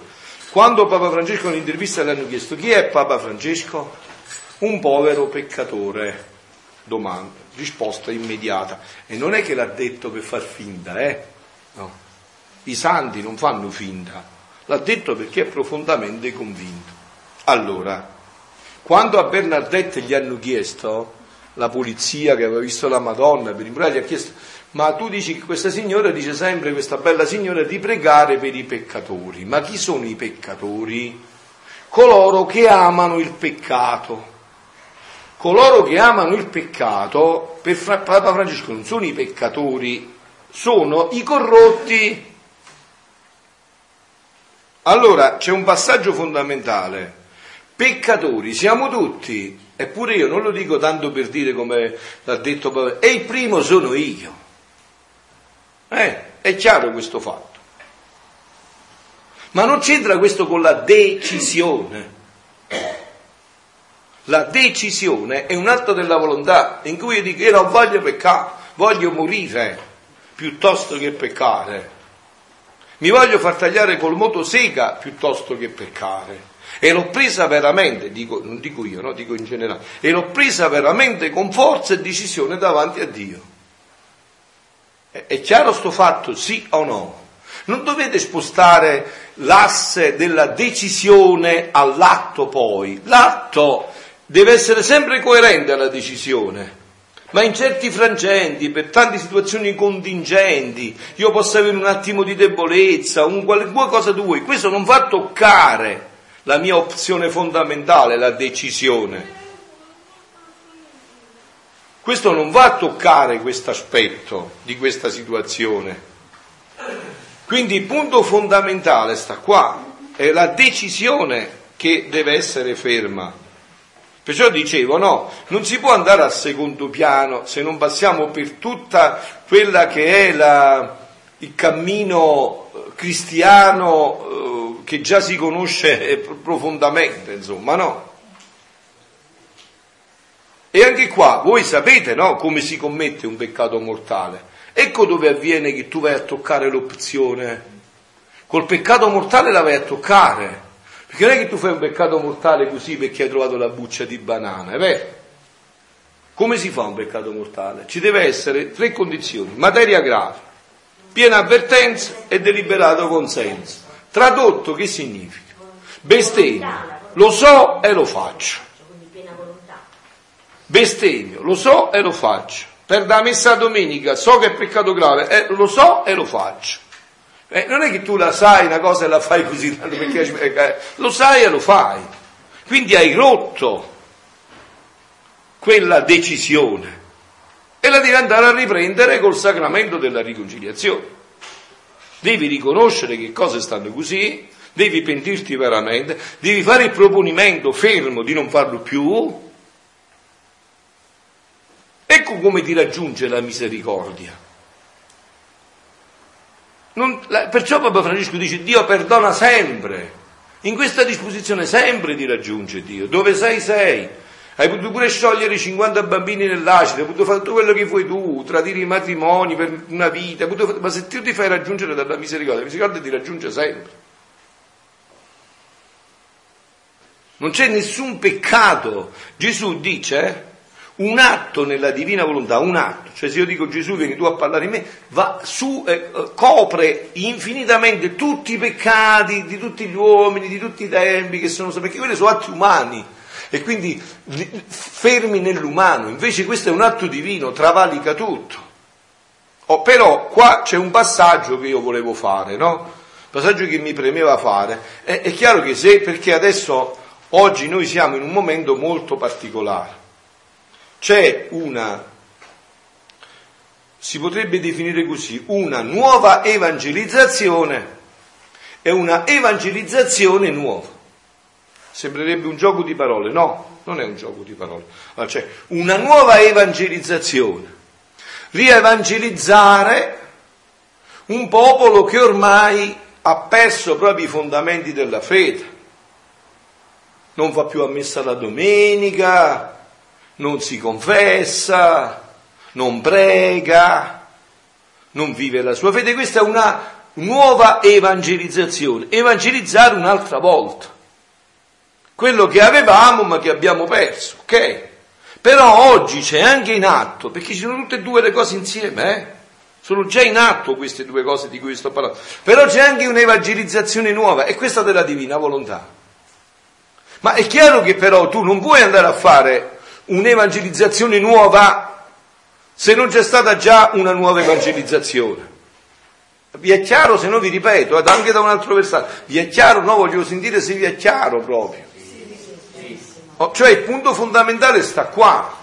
Speaker 1: quando Papa Francesco in un'intervista le hanno chiesto chi è Papa Francesco? Un povero peccatore. Domanda, risposta immediata. E non è che l'ha detto per far finta, eh? I santi non fanno finta, l'ha detto perché è profondamente convinto. Allora, quando a Bernardette gli hanno chiesto, la polizia che aveva visto la Madonna per imbrare, gli ha chiesto, ma tu dici che questa signora dice sempre, questa bella signora, di pregare per i peccatori. Ma chi sono i peccatori? Coloro che amano il peccato. Coloro che amano il peccato, per Papa Francesco non sono i peccatori, sono i corrotti allora c'è un passaggio fondamentale. Peccatori siamo tutti, eppure io non lo dico tanto per dire come l'ha detto Paolo, e il primo sono io. Eh, è chiaro questo fatto. Ma non c'entra questo con la decisione. La decisione è un atto della volontà in cui io dico io non voglio peccare, voglio morire piuttosto che peccare. Mi voglio far tagliare col motosega piuttosto che peccare. E l'ho presa veramente, dico, non dico io, no, dico in generale, e l'ho presa veramente con forza e decisione davanti a Dio. È, è chiaro sto fatto, sì o no? Non dovete spostare l'asse della decisione all'atto poi. L'atto deve essere sempre coerente alla decisione ma in certi frangenti, per tante situazioni contingenti, io posso avere un attimo di debolezza, un qualunque cosa tu vuoi, questo non va a toccare la mia opzione fondamentale, la decisione. Questo non va a toccare questo aspetto di questa situazione. Quindi il punto fondamentale sta qua, è la decisione che deve essere ferma. Perciò dicevo, no, non si può andare al secondo piano se non passiamo per tutta quella che è la, il cammino eh, cristiano eh, che già si conosce profondamente, insomma, no? E anche qua, voi sapete, no, come si commette un peccato mortale. Ecco dove avviene che tu vai a toccare l'opzione. Col peccato mortale la vai a toccare. Perché non è che tu fai un peccato mortale così perché hai trovato la buccia di banana, è vero? Come si fa un peccato mortale? Ci deve essere tre condizioni. Materia grave, piena avvertenza e deliberato consenso. Tradotto che significa? Bestemmio, lo so e lo faccio. Bestemmio, lo so e lo faccio. Per la messa domenica so che è peccato grave, eh, lo so e lo faccio. Eh, non è che tu la sai una cosa e la fai così, perché, eh, lo sai e lo fai. Quindi hai rotto quella decisione e la devi andare a riprendere col sacramento della riconciliazione. Devi riconoscere che cose stanno così, devi pentirti veramente, devi fare il proponimento fermo di non farlo più. Ecco come ti raggiunge la misericordia. Non, la, perciò Papa Francesco dice Dio perdona sempre. In questa disposizione sempre ti raggiunge Dio. Dove sei sei. Hai potuto pure sciogliere 50 bambini nell'acido, hai potuto fare tutto quello che vuoi tu, tradire i matrimoni per una vita, fare... ma se tu ti fai raggiungere dalla misericordia, la misericordia ti raggiunge sempre. Non c'è nessun peccato. Gesù dice un atto nella divina volontà, un atto, cioè se io dico Gesù vieni tu a parlare in me, va su, eh, eh, copre infinitamente tutti i peccati di tutti gli uomini, di tutti i tempi che sono, perché quelli sono atti umani e quindi fermi nell'umano, invece questo è un atto divino, travalica tutto. Oh, però qua c'è un passaggio che io volevo fare, no? passaggio che mi premeva fare. È, è chiaro che se, perché adesso, oggi noi siamo in un momento molto particolare, c'è una, si potrebbe definire così, una nuova evangelizzazione e una evangelizzazione nuova. Sembrerebbe un gioco di parole, no, non è un gioco di parole. Allora, c'è una nuova evangelizzazione, rievangelizzare un popolo che ormai ha perso proprio i fondamenti della fede. Non va più a messa la domenica, non si confessa, non prega, non vive la sua fede. Questa è una nuova evangelizzazione, evangelizzare un'altra volta. Quello che avevamo ma che abbiamo perso, ok? Però oggi c'è anche in atto, perché ci sono tutte e due le cose insieme, eh? Sono già in atto queste due cose di cui sto parlando. Però c'è anche un'evangelizzazione nuova e questa della divina volontà. Ma è chiaro che però tu non puoi andare a fare un'evangelizzazione nuova se non c'è stata già una nuova evangelizzazione. Vi è chiaro, se no vi ripeto, anche da un altro versato, vi è chiaro, no, voglio sentire se vi è chiaro proprio. Oh, cioè il punto fondamentale sta qua.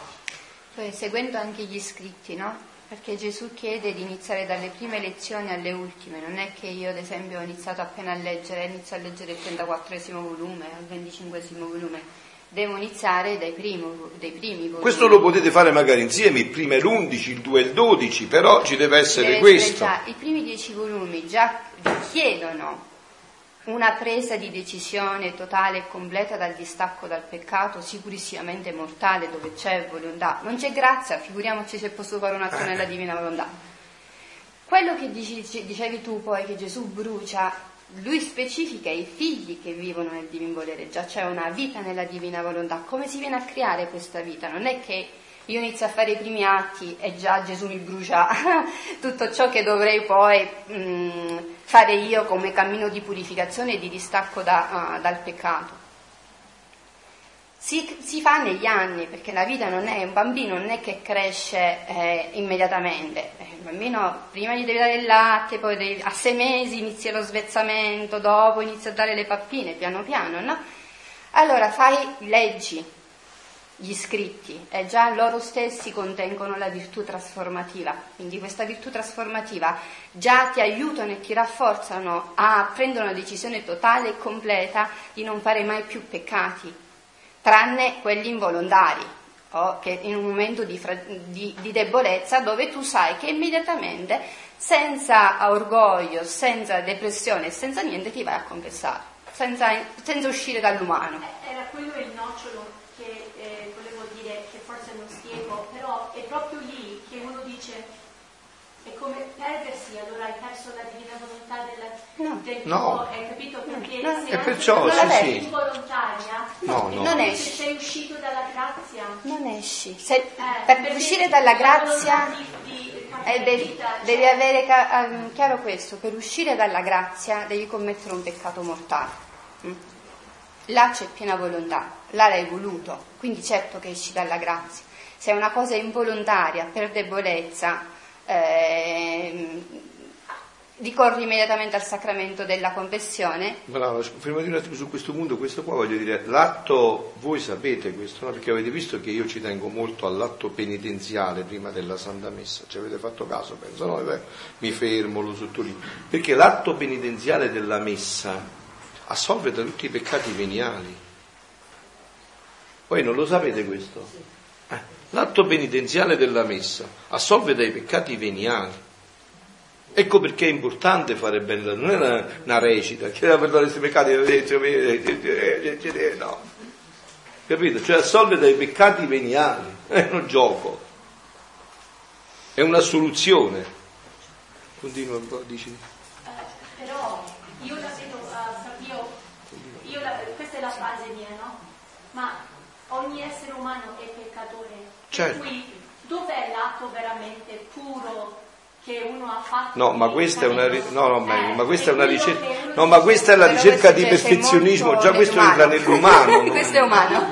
Speaker 5: Cioè, seguendo anche gli scritti, no? Perché Gesù chiede di iniziare dalle prime lezioni alle ultime, non è che io ad esempio ho iniziato appena a leggere, inizio a leggere il 34 volume, il 25 volume, devo iniziare dai, primo, dai primi volumi.
Speaker 1: Questo lo potete fare magari insieme, il primo è l'11, il 2 e il 12, però ci deve essere
Speaker 5: deve
Speaker 1: questo.
Speaker 5: Essere I primi dieci volumi già richiedono una presa di decisione totale e completa dal distacco dal peccato, sicurissimamente mortale, dove c'è volontà. Non c'è grazia, figuriamoci se posso fare un'azione nella divina volontà. Quello che dicevi tu poi, che Gesù brucia lui specifica i figli che vivono nel divin volere, già c'è una vita nella divina volontà. Come si viene a creare questa vita? Non è che io inizio a fare i primi atti e già Gesù mi brucia tutto ciò che dovrei poi mh, mm, fare io come cammino di purificazione e di distacco da, uh, dal peccato. Si, si, fa negli anni, perché la vita non è, un bambino non è che cresce eh, immediatamente, eh, il bambino prima gli devi dare il latte, poi devi, a sei mesi inizia lo svezzamento, dopo inizia a dare le pappine, piano piano, no? Allora fai, leggi gli scritti e già loro stessi contengono la virtù trasformativa, quindi questa virtù trasformativa già ti aiutano e ti rafforzano a prendere una decisione totale e completa di non fare mai più peccati tranne quelli involontari, o che in un momento di, di, di debolezza dove tu sai che immediatamente, senza orgoglio, senza depressione, senza niente, ti vai a confessare, senza, senza uscire dall'umano.
Speaker 3: Era quello il nocciolo che eh, volevo dire, che forse non spiego, però è proprio lì che uno dice è come perdersi, allora hai perso la divina volontà della, no. del tuo,
Speaker 1: no.
Speaker 3: hai capito? Perché
Speaker 1: no.
Speaker 3: se
Speaker 1: e perciò
Speaker 3: non
Speaker 1: sì, sì.
Speaker 3: involontaria,
Speaker 1: no, no.
Speaker 5: non esci.
Speaker 3: Se sei uscito dalla grazia.
Speaker 5: Non esci. Se, eh,
Speaker 3: per
Speaker 5: uscire dalla grazia
Speaker 3: di, di,
Speaker 5: eh, devi, vita, cioè... devi, avere um, chiaro questo, per uscire dalla grazia devi commettere un peccato mortale. Mm? Là c'è piena volontà, là l'hai voluto, quindi certo che esci dalla grazia. Se è una cosa involontaria, per debolezza, eh, ricorri immediatamente al sacramento della confessione.
Speaker 1: Brava, fermati un attimo su questo punto, questo qua voglio dire, l'atto, voi sapete questo, no? perché avete visto che io ci tengo molto all'atto penitenziale prima della Santa Messa, ci avete fatto caso, penso, no? mi fermo, lo sottolineo, perché l'atto penitenziale della Messa assolve da tutti i peccati veniali. Voi non lo sapete questo? L'atto penitenziale della messa assolve dai peccati veniali. Ecco perché è importante fare bene, non è una, una recita, chiedere perdone questi peccati, no. capito? Cioè assolve dai peccati veniali, è un gioco, è una soluzione. Continua un po', dici.
Speaker 3: Eh, però io la vedo, uh, io, io la, questa è la fase mia, no? Ma ogni essere umano è.
Speaker 1: Certo.
Speaker 3: Per cui dov'è l'atto veramente puro che uno ha fatto?
Speaker 1: No, ma questa è una, ri- no, no, ma,
Speaker 3: Eh,
Speaker 1: ma questa è una ricerca, no, ma questa è la ricerca di perfezionismo, già questo entra
Speaker 5: nell'umano. questo è umano.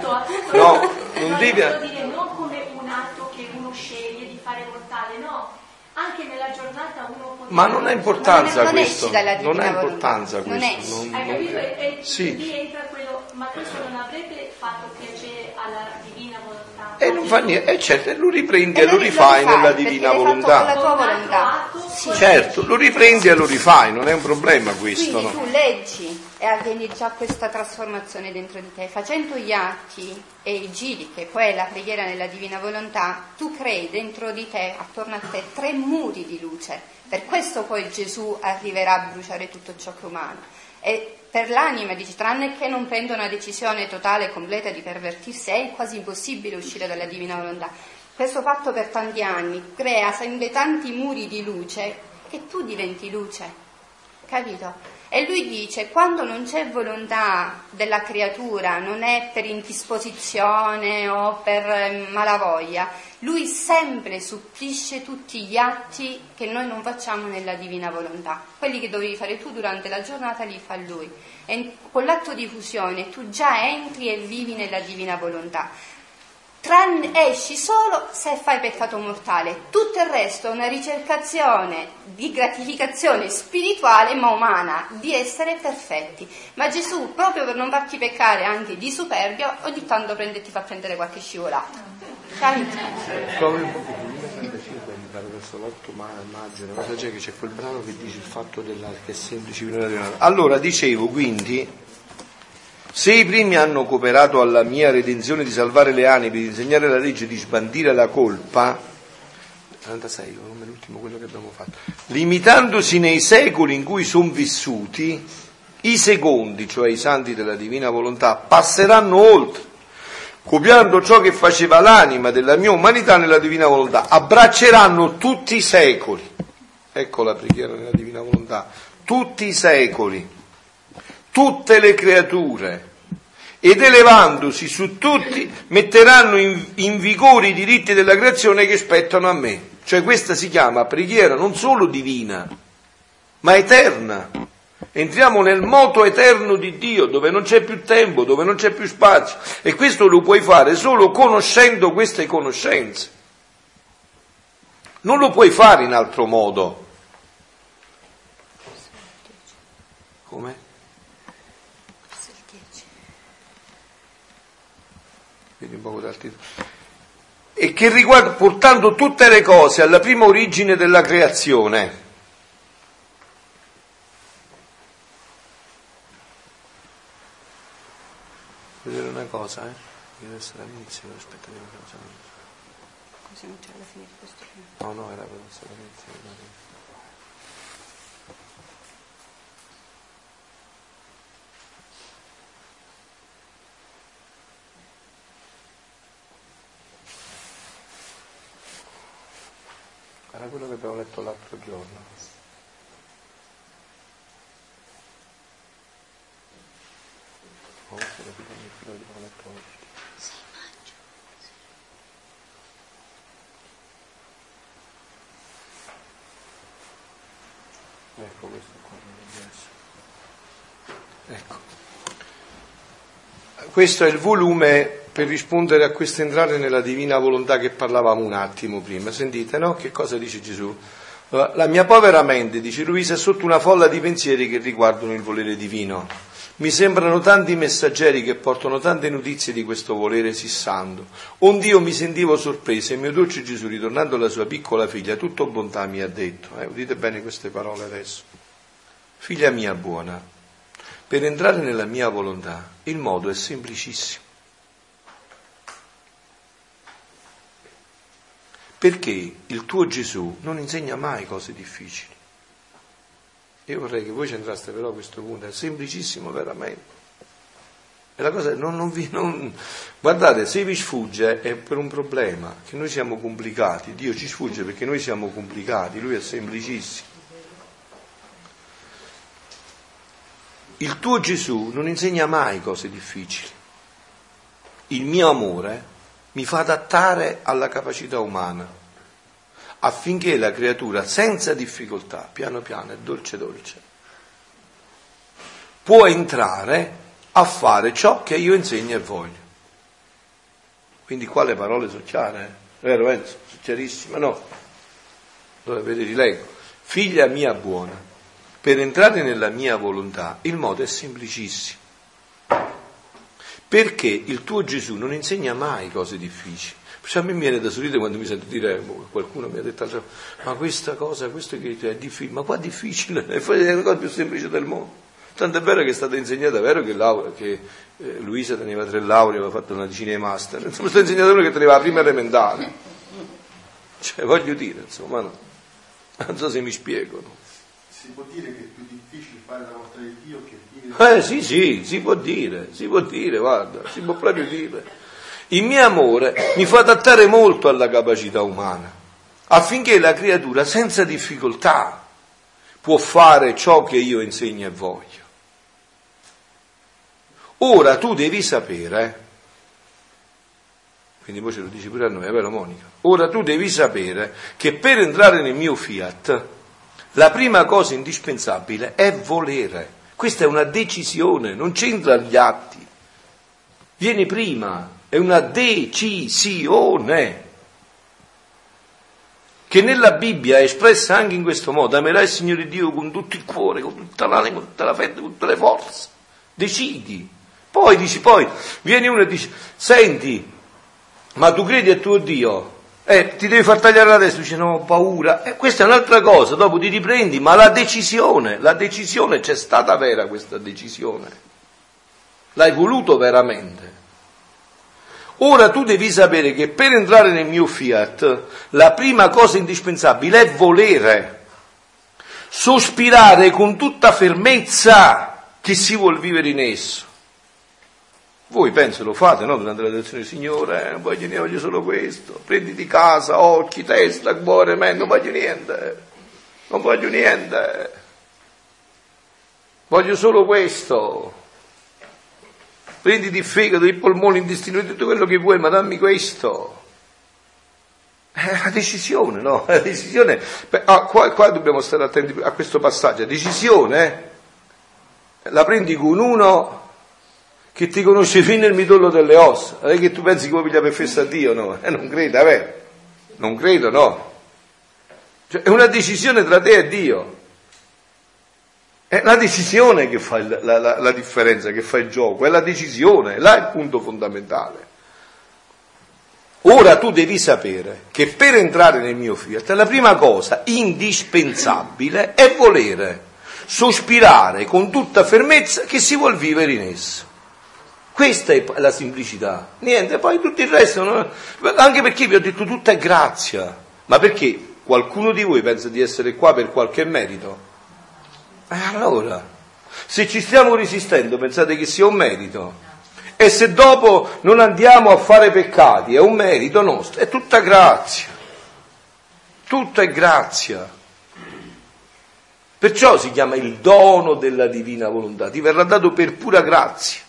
Speaker 1: No, non
Speaker 3: no,
Speaker 1: devi-
Speaker 3: dire, non come un atto che uno sceglie di fare mortale, no. Anche nella giornata uno può
Speaker 1: Ma non ha importanza
Speaker 5: Non
Speaker 1: questo, non ha importanza
Speaker 5: non
Speaker 1: questo.
Speaker 5: esci.
Speaker 1: non-
Speaker 3: Hai
Speaker 1: non-
Speaker 3: capito? E, e
Speaker 1: Sì.
Speaker 3: lì entra quello, ma questo non avrebbe fatto piacere alla.
Speaker 1: E non fa niente, e certo, lo riprendi
Speaker 5: E
Speaker 1: lo rifai nella divina volontà.
Speaker 5: con la tua volontà. Sì.
Speaker 1: Certo, lo riprendi e lo rifai, non è un problema questo,
Speaker 5: Quindi
Speaker 1: no?
Speaker 5: tu leggi e avviene già questa trasformazione dentro di te. Facendo gli atti e i giri, che poi è la preghiera nella divina volontà, tu crei dentro di te, attorno a te, tre muri di luce. Per questo poi Gesù arriverà a bruciare tutto ciò che è umano. E per l'anima, dici, tranne che non prenda una decisione totale e completa di pervertirsi, è quasi impossibile uscire dalla divina volontà. Questo fatto per tanti anni crea sempre tanti muri di luce che tu diventi luce. Capito? E lui dice, quando non c'è volontà della creatura, non è per indisposizione o per malavoglia, lui sempre supplisce tutti gli atti che noi non facciamo nella divina volontà. Quelli che dovevi fare tu durante la giornata li fa lui. E con l'atto di fusione tu già entri e vivi nella divina volontà. Tranne, esci solo se fai peccato mortale. Tutto il resto è una ricercazione di gratificazione spirituale ma umana, di essere perfetti. Ma Gesù, proprio per non farti peccare anche di superbia, ogni tanto prende ti fa prendere qualche scivolata. Capito?
Speaker 1: Proprio un po' più, 35 mi pare verso l'8 ma- maggio, cosa c'è che c'è quel brano che dice il fatto della, che è semplice Allora, dicevo quindi, se i primi hanno cooperato alla mia redenzione di salvare le anime, di insegnare la legge, di sbandire la colpa, 46, come l'ultimo quello che abbiamo fatto, limitandosi nei secoli in cui sono vissuti, i secondi, cioè i santi della divina volontà, passeranno oltre, copiando ciò che faceva l'anima della mia umanità nella divina volontà, abbracceranno tutti i secoli. Ecco la preghiera nella divina volontà, tutti i secoli tutte le creature ed elevandosi su tutti metteranno in, in vigore i diritti della creazione che spettano a me. Cioè questa si chiama preghiera non solo divina, ma eterna. Entriamo nel moto eterno di Dio, dove non c'è più tempo, dove non c'è più spazio. E questo lo puoi fare solo conoscendo queste conoscenze. Non lo puoi fare in altro modo. Come? Vedi un poco dal titolo. E che riguarda portando tutte le cose alla prima origine della creazione. Vedere una cosa, eh? Deve essere all'inizio, aspetta di una cosa.
Speaker 5: Così non c'è alla fine di questo film.
Speaker 1: No, no, era per essere all'inizio. Era quello che abbiamo letto l'altro giorno. Oh, se lo quello che abbiamo letto oggi. Ecco questo qua. Ecco. Questo è il volume per rispondere a questo entrare nella divina volontà che parlavamo un attimo prima. Sentite, no? Che cosa dice Gesù? La mia povera mente, dice Luisa, è sotto una folla di pensieri che riguardano il volere divino. Mi sembrano tanti messaggeri che portano tante notizie di questo volere sissando. Onde io mi sentivo sorpreso e mio dolce Gesù, ritornando alla sua piccola figlia, tutto bontà mi ha detto, eh, udite bene queste parole adesso, figlia mia buona, per entrare nella mia volontà il modo è semplicissimo. Perché il tuo Gesù non insegna mai cose difficili. Io vorrei che voi ci entraste però a questo punto, è semplicissimo veramente. E la cosa non, non vi, non... Guardate, se vi sfugge è per un problema, che noi siamo complicati. Dio ci sfugge perché noi siamo complicati, Lui è semplicissimo. Il tuo Gesù non insegna mai cose difficili. Il mio amore mi fa adattare alla capacità umana, affinché la creatura senza difficoltà, piano piano e dolce dolce, può entrare a fare ciò che io insegno e voglio. Quindi qua le parole sono chiare, eh? vero Enzo? Sono chiarissime, no? Allora ve le rileggo. Figlia mia buona, per entrare nella mia volontà il modo è semplicissimo. Perché il tuo Gesù non insegna mai cose difficili. Perciò a me viene da sorridere quando mi sento dire, boh, qualcuno mi ha detto, ma questa cosa, questo è difficile, ma qua è difficile, è la cosa più semplice del mondo. Tanto è vero che è stata insegnata, è vero che, Laura, che eh, Luisa teneva tre lauree, aveva fatto una decina di master, insomma, è stata insegnata uno che teneva la prima elementare. Cioè, voglio dire, insomma, no. non so se mi spiego. No?
Speaker 6: Si può dire che è più difficile fare la volontà di Dio che?
Speaker 1: Eh sì, sì, si può dire, si può dire, guarda, si può proprio dire. Il mio amore mi fa adattare molto alla capacità umana, affinché la creatura senza difficoltà può fare ciò che io insegno e voglio. Ora tu devi sapere, quindi poi ce lo dici pure a noi, è vero Monica? Ora tu devi sapere che per entrare nel mio fiat la prima cosa indispensabile è volere. Questa è una decisione, non c'entra gli atti. Viene prima, è una decisione che nella Bibbia è espressa anche in questo modo. Amerai il Signore Dio con tutto il cuore, con tutta l'anima, con tutta la fede, con tutte le forze. Decidi. Poi dici, poi viene uno e dice, senti, ma tu credi a tuo Dio? Eh, ti devi far tagliare la testa, dice no, ho paura. Eh, questa è un'altra cosa, dopo ti riprendi, ma la decisione, la decisione c'è stata vera questa decisione. L'hai voluto veramente. Ora tu devi sapere che per entrare nel mio fiat la prima cosa indispensabile è volere, sospirare con tutta fermezza che si vuol vivere in esso. Voi penso lo fate, no? Durante la lezione, Signore, eh, non voglio niente, voglio solo questo. Prenditi casa, occhi, testa, cuore, me, non voglio niente. Non voglio niente. Voglio solo questo. Prenditi il fegato, il polmone, l'intestino, tutto quello che vuoi, ma dammi questo. È una decisione, no? Una decisione. Ah, qua, qua, dobbiamo stare attenti a questo passaggio. Decisione, eh? la prendi con uno che ti conosce fino nel midollo delle ossa. Non è che tu pensi che vuoi pigliare per festa a Dio, no? Eh, non credo, vabbè. Non credo, no. Cioè, è una decisione tra te e Dio. È la decisione che fa la, la, la differenza, che fa il gioco, è la decisione, là è il punto fondamentale. Ora tu devi sapere che per entrare nel mio fiat la prima cosa indispensabile è volere, sospirare con tutta fermezza che si vuol vivere in esso. Questa è la semplicità. Niente, poi tutto il resto, no? anche perché vi ho detto tutta è grazia. Ma perché qualcuno di voi pensa di essere qua per qualche merito? E allora, se ci stiamo resistendo, pensate che sia un merito? E se dopo non andiamo a fare peccati, è un merito nostro, è tutta grazia. Tutta è grazia. Perciò si chiama il dono della divina volontà, ti verrà dato per pura grazia.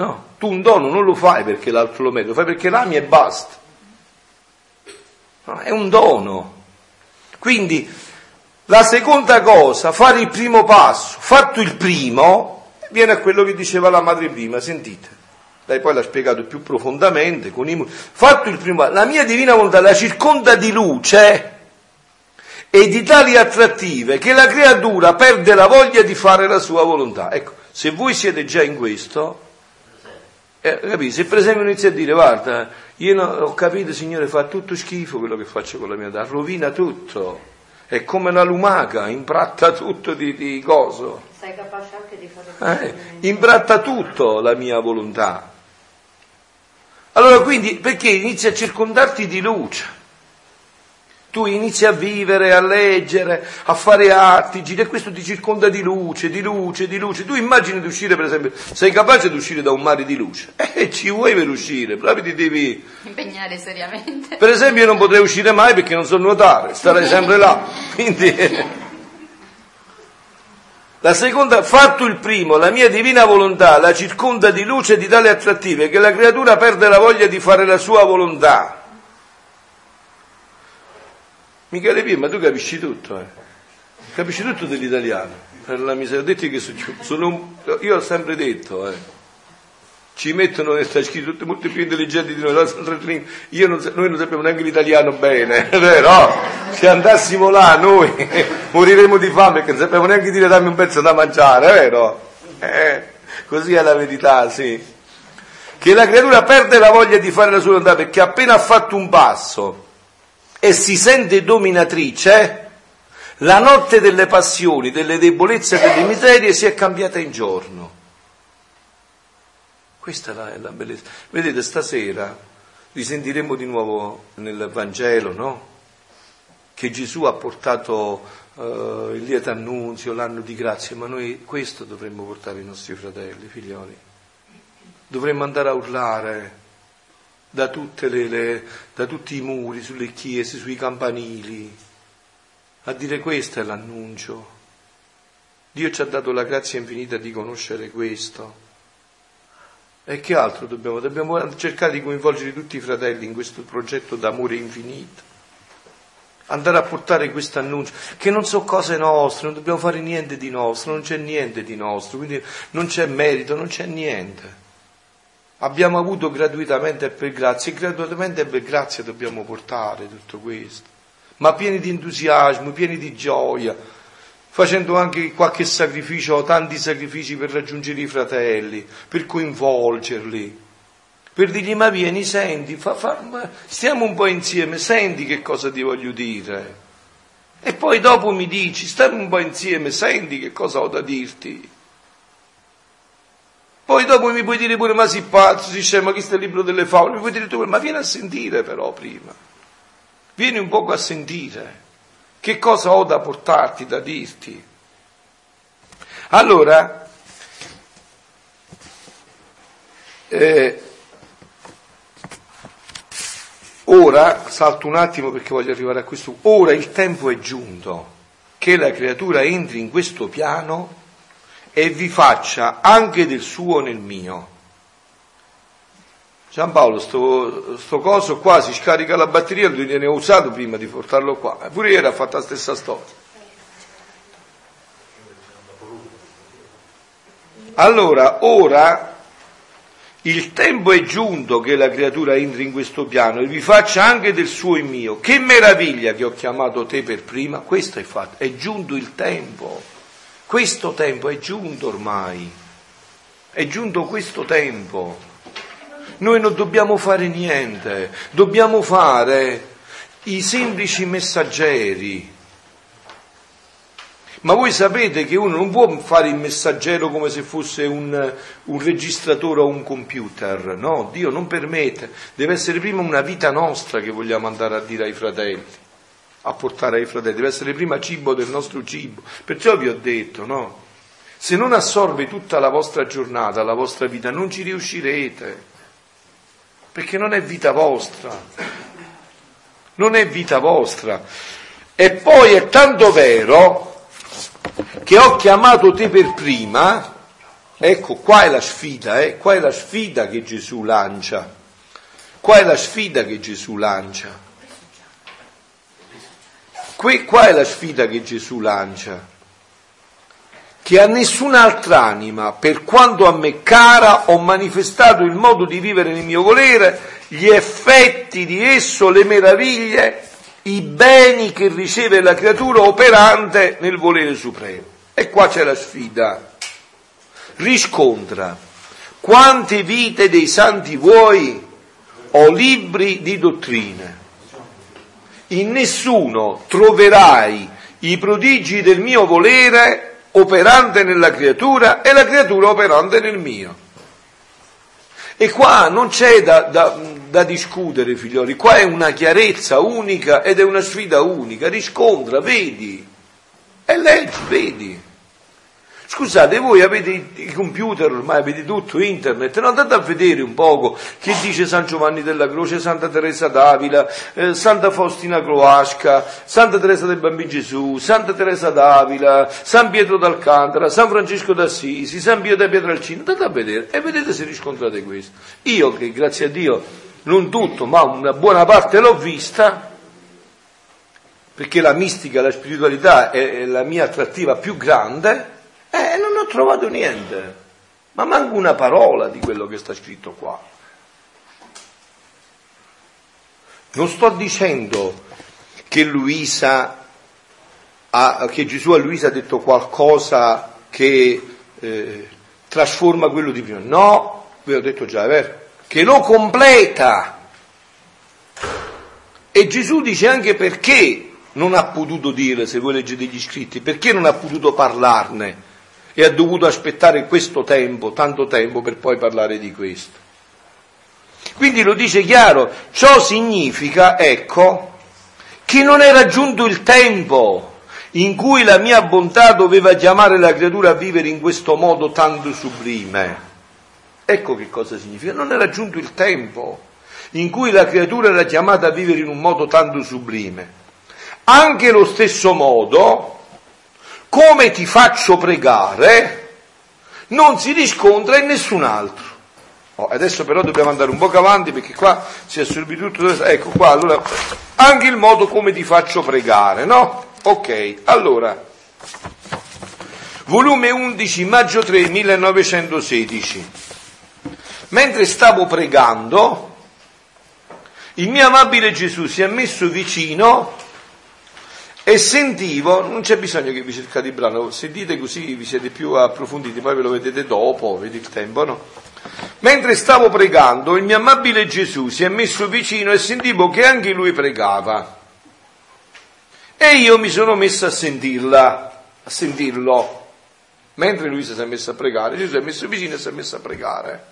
Speaker 1: No, tu un dono non lo fai perché l'altro lo merita, lo fai perché l'ami e basta. No, è un dono. Quindi la seconda cosa, fare il primo passo, fatto il primo, viene a quello che diceva la madre prima, sentite. Lei poi l'ha spiegato più profondamente, con i... fatto il primo passo, la mia divina volontà la circonda di luce e di tali attrattive che la creatura perde la voglia di fare la sua volontà. Ecco, se voi siete già in questo, eh, se per esempio inizia a dire, guarda, io no, ho capito, Signore, fa tutto schifo quello che faccio con la mia vita, rovina tutto, è come una lumaca, imbratta tutto di, di coso.
Speaker 5: Sei capace anche di fare
Speaker 1: eh, imbratta tutto la mia volontà. Allora quindi, perché inizia a circondarti di luce? Tu inizi a vivere, a leggere, a fare atti, e questo ti circonda di luce, di luce, di luce. Tu immagini di uscire, per esempio, sei capace di uscire da un mare di luce? Eh, ci vuoi per uscire, proprio ti devi...
Speaker 5: Impegnare seriamente.
Speaker 1: Per esempio io non potrei uscire mai perché non so nuotare, starei sempre là. Quindi... La seconda, fatto il primo, la mia divina volontà la circonda di luce e di tale attrattive che la creatura perde la voglia di fare la sua volontà. Michele Pia, ma tu capisci tutto, eh? Capisci tutto dell'italiano. Per la miseria, ho detto che sono un, io ho sempre detto, eh. Ci mettono nel scritto tutti molto più intelligenti di noi, io non, noi non sappiamo neanche l'italiano bene, vero? Se andassimo là noi moriremo di fame perché non sappiamo neanche dire dammi un pezzo da mangiare, vero? Eh, così è la verità, sì. Che la creatura perde la voglia di fare la sua volontà perché appena ha fatto un passo e si sente dominatrice, la notte delle passioni, delle debolezze e delle miserie si è cambiata in giorno. Questa è la, bellezza. Vedete, stasera risentiremo di nuovo nel Vangelo, no? Che Gesù ha portato uh, il lieto annunzio, l'anno di grazia, ma noi questo dovremmo portare ai nostri fratelli, figlioli. Dovremmo andare a urlare da, le, le, da tutti i muri, sulle chiese, sui campanili, a dire questo è l'annuncio. Dio ci ha dato la grazia infinita di conoscere questo. E che altro dobbiamo? Dobbiamo cercare di coinvolgere tutti i fratelli in questo progetto d'amore infinito. Andare a portare questo annuncio, che non sono cose nostre, non dobbiamo fare niente di nostro, non c'è niente di nostro, quindi non c'è merito, non c'è niente. Abbiamo avuto gratuitamente e per grazia, e gratuitamente e per grazia dobbiamo portare tutto questo, ma pieni di entusiasmo, pieni di gioia, facendo anche qualche sacrificio tanti sacrifici per raggiungere i fratelli, per coinvolgerli, per dirgli ma vieni, senti, fa, fa, stiamo un po' insieme, senti che cosa ti voglio dire. E poi dopo mi dici, stiamo un po' insieme, senti che cosa ho da dirti. Poi dopo mi puoi dire pure, ma si pazzo, si scema, questo è il libro delle favole, mi puoi dire tu, ma vieni a sentire però prima. Vieni un poco a sentire. Che cosa ho da portarti, da dirti? Allora, eh, ora, salto un attimo perché voglio arrivare a questo, ora il tempo è giunto che la creatura entri in questo piano e vi faccia anche del suo nel mio. Giampaolo, sto, sto coso qua si scarica la batteria, lui ne ho usato prima di portarlo qua, pure ieri ha fatto la stessa storia. Allora, ora il tempo è giunto che la creatura entri in questo piano e vi faccia anche del suo in mio. Che meraviglia che ho chiamato te per prima, questo è fatto, è giunto il tempo. Questo tempo è giunto ormai, è giunto questo tempo. Noi non dobbiamo fare niente, dobbiamo fare i semplici messaggeri. Ma voi sapete che uno non può fare il messaggero come se fosse un, un, registratore o un computer, no? Dio non permette, deve essere prima una vita nostra che vogliamo andare a dire ai fratelli a portare ai fratelli, deve essere prima cibo del nostro cibo. Perciò vi ho detto, no? Se non assorbe tutta la vostra giornata, la vostra vita, non ci riuscirete, perché non è vita vostra, non è vita vostra. E poi è tanto vero che ho chiamato te per prima, ecco qua è la sfida, eh? qua è la sfida che Gesù lancia, qua è la sfida che Gesù lancia. Qui, qua è la sfida che Gesù lancia, che a nessun'altra anima, per quanto a me cara, ho manifestato il modo di vivere nel mio volere, gli effetti di esso, le meraviglie, i beni che riceve la creatura operante nel volere supremo. E qua c'è la sfida. Riscontra quante vite dei santi vuoi o libri di dottrine in nessuno troverai i prodigi del mio volere operante nella creatura e la creatura operante nel mio. E qua non c'è da, da, da, discutere, figlioli, qua è una chiarezza unica ed è una sfida unica. Riscontra, vedi, e leggi, vedi. Scusate, voi avete i computer, ormai avete tutto, internet, non andate a vedere un poco che dice San Giovanni della Croce, Santa Teresa d'Avila, eh, Santa Faustina Croasca, Santa Teresa del Bambino Gesù, Santa Teresa d'Avila, San Pietro d'Alcantara, San Francesco d'Assisi, San Pio da Pietralcino, andate a vedere e vedete se riscontrate questo. Io che grazie a Dio non tutto, ma una buona parte l'ho vista, perché la mistica, la spiritualità è la mia attrattiva più grande, eh, non ho trovato niente, ma manca una parola di quello che sta scritto qua. Non sto dicendo che Luisa ha, che Gesù a Luisa ha detto qualcosa che eh, trasforma quello di prima. No, ve l'ho detto già, è vero? Che lo completa. E Gesù dice anche perché non ha potuto dire, se voi leggete gli scritti, perché non ha potuto parlarne e ha dovuto aspettare questo tempo, tanto tempo per poi parlare di questo. Quindi lo dice chiaro, ciò significa, ecco, che non era giunto il tempo in cui la mia bontà doveva chiamare la creatura a vivere in questo modo tanto sublime. Ecco che cosa significa, non era giunto il tempo in cui la creatura era chiamata a vivere in un modo tanto sublime. Anche lo stesso modo, come ti faccio pregare, non si riscontra in nessun altro. Oh, adesso però dobbiamo andare un po' avanti perché qua si è subito tutto. Ecco qua, allora, anche il modo come ti faccio pregare, no? Ok, allora, volume 11, maggio 3, 1916. Mentre stavo pregando, il mio amabile Gesù si è messo vicino e sentivo, non c'è bisogno che vi cercate il brano, se dite così vi siete più approfonditi, poi ve lo vedete dopo, vedi il tempo, no? Mentre stavo pregando, il mio amabile Gesù si è messo vicino e sentivo che anche lui pregava. E io mi sono messo a sentirla, a sentirlo. Mentre lui si è messo a pregare, Gesù si è messo vicino e si è messo a pregare.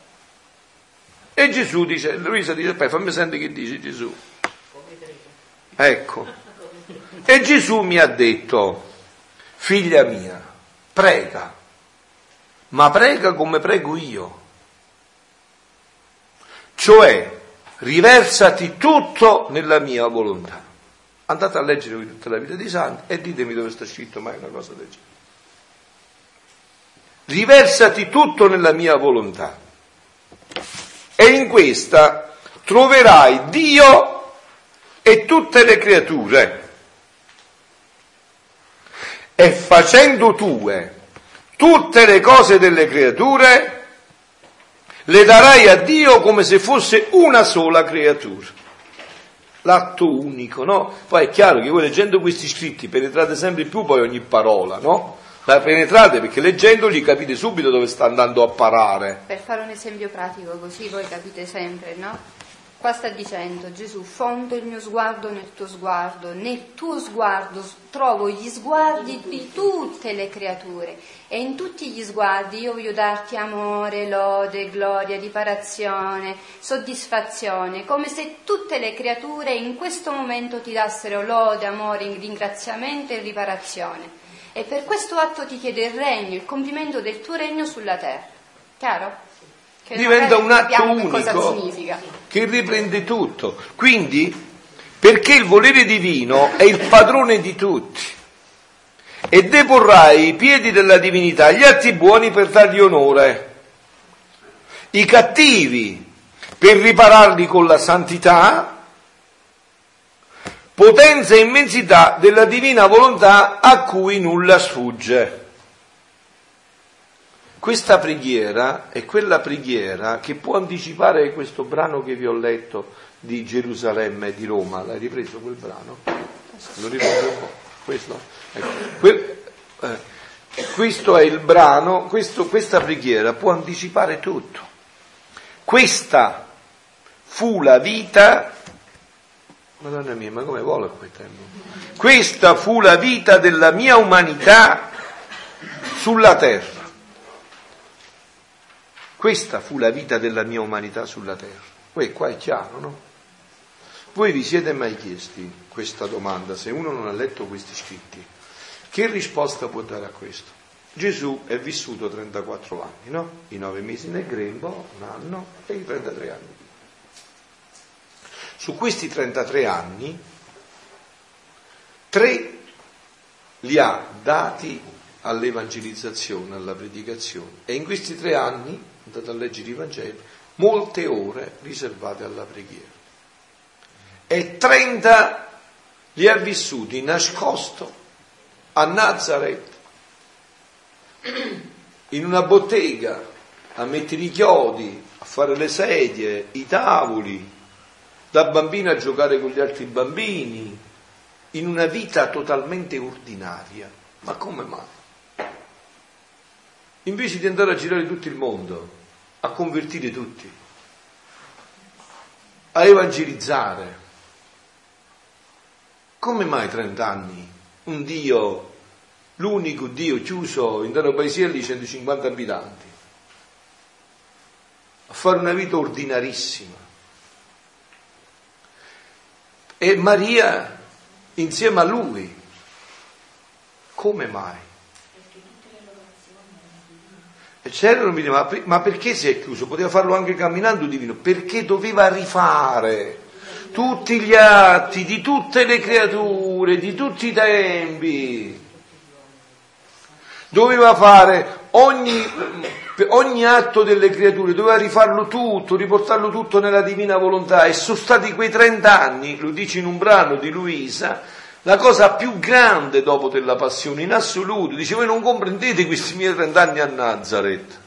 Speaker 1: E Gesù dice, Luisa dice, fammi sentire che dice Gesù. Ecco. E Gesù mi ha detto, figlia mia, prega, ma prega come prego io. Cioè, riversati tutto nella mia volontà. Andate a leggere tutta la vita di Santi e ditemi dove sta scritto mai una cosa del genere. Riversati tutto nella mia volontà. E in questa troverai Dio e tutte le creature e facendo tue tutte le cose delle creature, le darai a Dio come se fosse una sola creatura. L'atto unico, no? Poi è chiaro che voi leggendo questi scritti penetrate sempre più poi ogni parola, no? La penetrate perché leggendoli capite subito dove sta andando a parare.
Speaker 5: Per fare un esempio pratico, così voi capite sempre, no? Qua sta dicendo Gesù, fondo il mio sguardo nel tuo sguardo, nel tuo sguardo trovo gli sguardi di tutte le creature e in tutti gli sguardi io voglio darti amore, lode, gloria, riparazione, soddisfazione, come se tutte le creature in questo momento ti dassero lode, amore, ringraziamento e riparazione. E per questo atto ti chiedo il regno, il compimento del tuo regno sulla terra. Chiaro?
Speaker 1: Che diventa un atto unico che riprende tutto. Quindi, perché il volere divino è il padrone di tutti e deporrai i piedi della divinità gli atti buoni per dargli onore, i cattivi per ripararli con la santità, potenza e immensità della divina volontà a cui nulla sfugge. Questa preghiera è quella preghiera che può anticipare questo brano che vi ho letto di Gerusalemme e di Roma. L'hai ripreso quel brano? Lo ripreso un po'. Questo? Ecco. Que- eh, questo è il brano, questo, questa preghiera può anticipare tutto. Questa fu la vita, Madonna mia, ma come vuole quel tempo? Questa fu la vita della mia umanità sulla terra. Questa fu la vita della mia umanità sulla terra. Poi qua è chiaro, no? Voi vi siete mai chiesti questa domanda, se uno non ha letto questi scritti? Che risposta può dare a questo? Gesù è vissuto 34 anni, no? I 9 mesi nel grembo, un anno e i 33 anni. Su questi 33 anni, tre li ha dati all'evangelizzazione, alla predicazione e in questi tre anni, andate a leggere i Vangeli, molte ore riservate alla preghiera. E 30 li ha vissuti nascosto a Nazareth, in una bottega, a mettere i chiodi, a fare le sedie, i tavoli, da bambino a giocare con gli altri bambini, in una vita totalmente ordinaria. Ma come mai? Invece di andare a girare tutto il mondo, a convertire tutti, a evangelizzare, come mai 30 anni un Dio, l'unico Dio chiuso in un paese di 150 abitanti, a fare una vita ordinarissima? E Maria insieme a lui. Come mai? C'erano mi diceva, ma perché si è chiuso? Poteva farlo anche camminando divino, perché doveva rifare tutti gli atti di tutte le creature, di tutti i tempi. Doveva fare ogni, ogni atto delle creature, doveva rifarlo tutto, riportarlo tutto nella divina volontà e sono stati quei 30 anni, lo dice in un brano di Luisa, la cosa più grande dopo della passione in assoluto. Dice voi non comprendete questi miei 30 anni a Nazareth.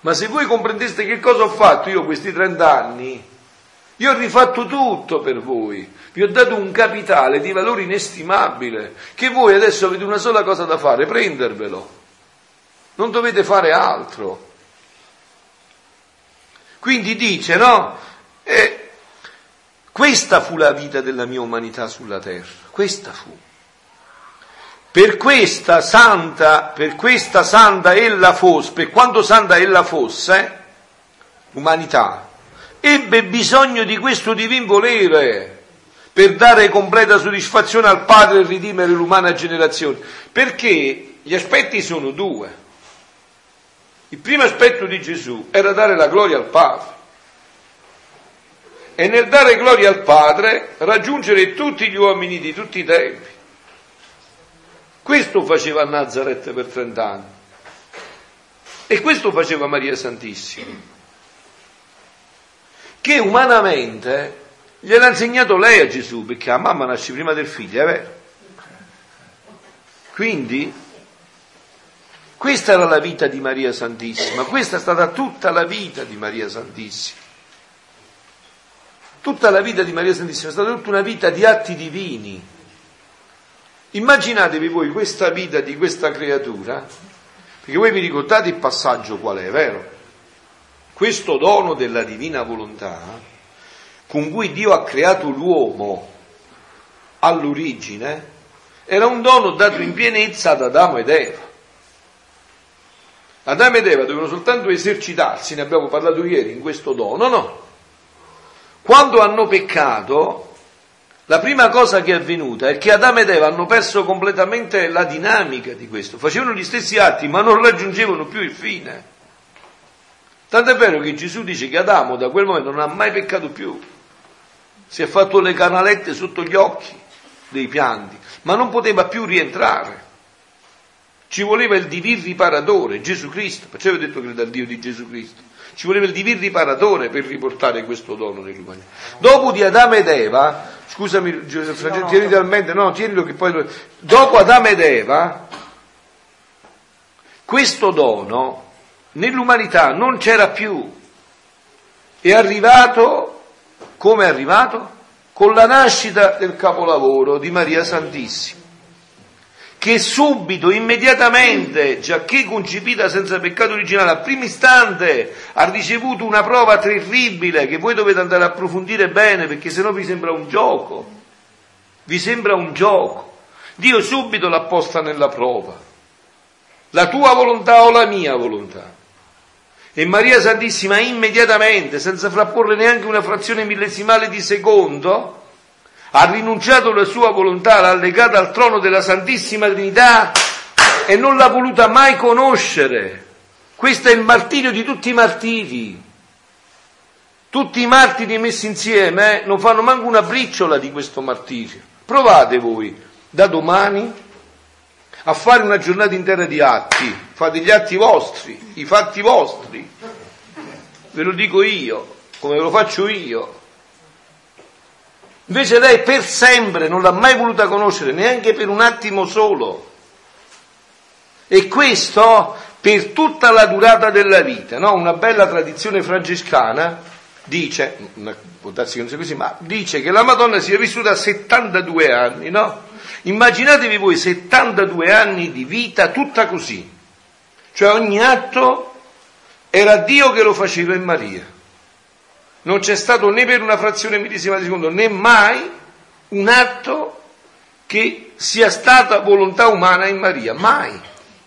Speaker 1: Ma se voi comprendeste che cosa ho fatto io questi 30 anni, io ho rifatto tutto per voi, vi ho dato un capitale di valore inestimabile, che voi adesso avete una sola cosa da fare, prendervelo. Non dovete fare altro. Quindi dice, no? E questa fu la vita della mia umanità sulla terra, questa fu. Per questa santa, per questa santa ella fosse, per quanto santa ella fosse, umanità, ebbe bisogno di questo divin volere per dare completa soddisfazione al Padre e ridimere l'umana generazione. Perché gli aspetti sono due. Il primo aspetto di Gesù era dare la gloria al Padre. E nel dare gloria al Padre raggiungere tutti gli uomini di tutti i tempi. Questo faceva Nazareth per trent'anni. E questo faceva Maria Santissima che umanamente gliel'ha insegnato lei a Gesù, perché la mamma nasce prima del figlio, è vero? Quindi, questa era la vita di Maria Santissima, questa è stata tutta la vita di Maria Santissima. Tutta la vita di Maria Santissima è stata tutta una vita di atti divini. Immaginatevi voi questa vita di questa creatura, perché voi vi ricordate il passaggio qual è, vero? questo dono della divina volontà con cui Dio ha creato l'uomo all'origine era un dono dato in pienezza ad Adamo ed Eva. Adamo ed Eva dovevano soltanto esercitarsi, ne abbiamo parlato ieri, in questo dono, no? Quando hanno peccato, la prima cosa che è avvenuta è che Adamo ed Eva hanno perso completamente la dinamica di questo, facevano gli stessi atti ma non raggiungevano più il fine. Tanto è vero che Gesù dice che Adamo da quel momento non ha mai peccato più. Si è fatto le canalette sotto gli occhi dei pianti, ma non poteva più rientrare. Ci voleva il divin riparatore, Gesù Cristo, perciò vi ho detto che era il Dio di Gesù Cristo. Ci voleva il divin riparatore per riportare questo dono nell'umanità. Dopo di Adamo ed Eva, scusami, al mente, no, tienilo che poi... Dopo Adamo ed Eva, questo dono nell'umanità non c'era più. È arrivato, come è arrivato? Con la nascita del capolavoro di Maria Santissima, che subito, immediatamente, giacché concepita senza peccato originale, al primo istante ha ricevuto una prova terribile che voi dovete andare a approfondire bene perché sennò vi sembra un gioco. Vi sembra un gioco. Dio subito l'ha posta nella prova. La tua volontà o la mia volontà? E Maria Santissima immediatamente, senza frapporre neanche una frazione millesimale di secondo, ha rinunciato alla sua volontà, l'ha legata al trono della Santissima Trinità e non l'ha voluta mai conoscere. Questo è il martirio di tutti i martiri. Tutti i martiri messi insieme eh, non fanno manco una briciola di questo martirio. Provate voi da domani a fare una giornata intera di atti, fate gli atti vostri, i fatti vostri, ve lo dico io, come lo faccio io. Invece lei per sempre non l'ha mai voluta conoscere, neanche per un attimo solo. E questo per tutta la durata della vita, no? Una bella tradizione francescana dice, può darsi che così, ma dice che la Madonna sia vissuta 72 anni, no? Immaginatevi voi 72 anni di vita tutta così, cioè ogni atto era Dio che lo faceva in Maria. Non c'è stato né per una frazione millesima di secondo né mai un atto che sia stata volontà umana in Maria, mai.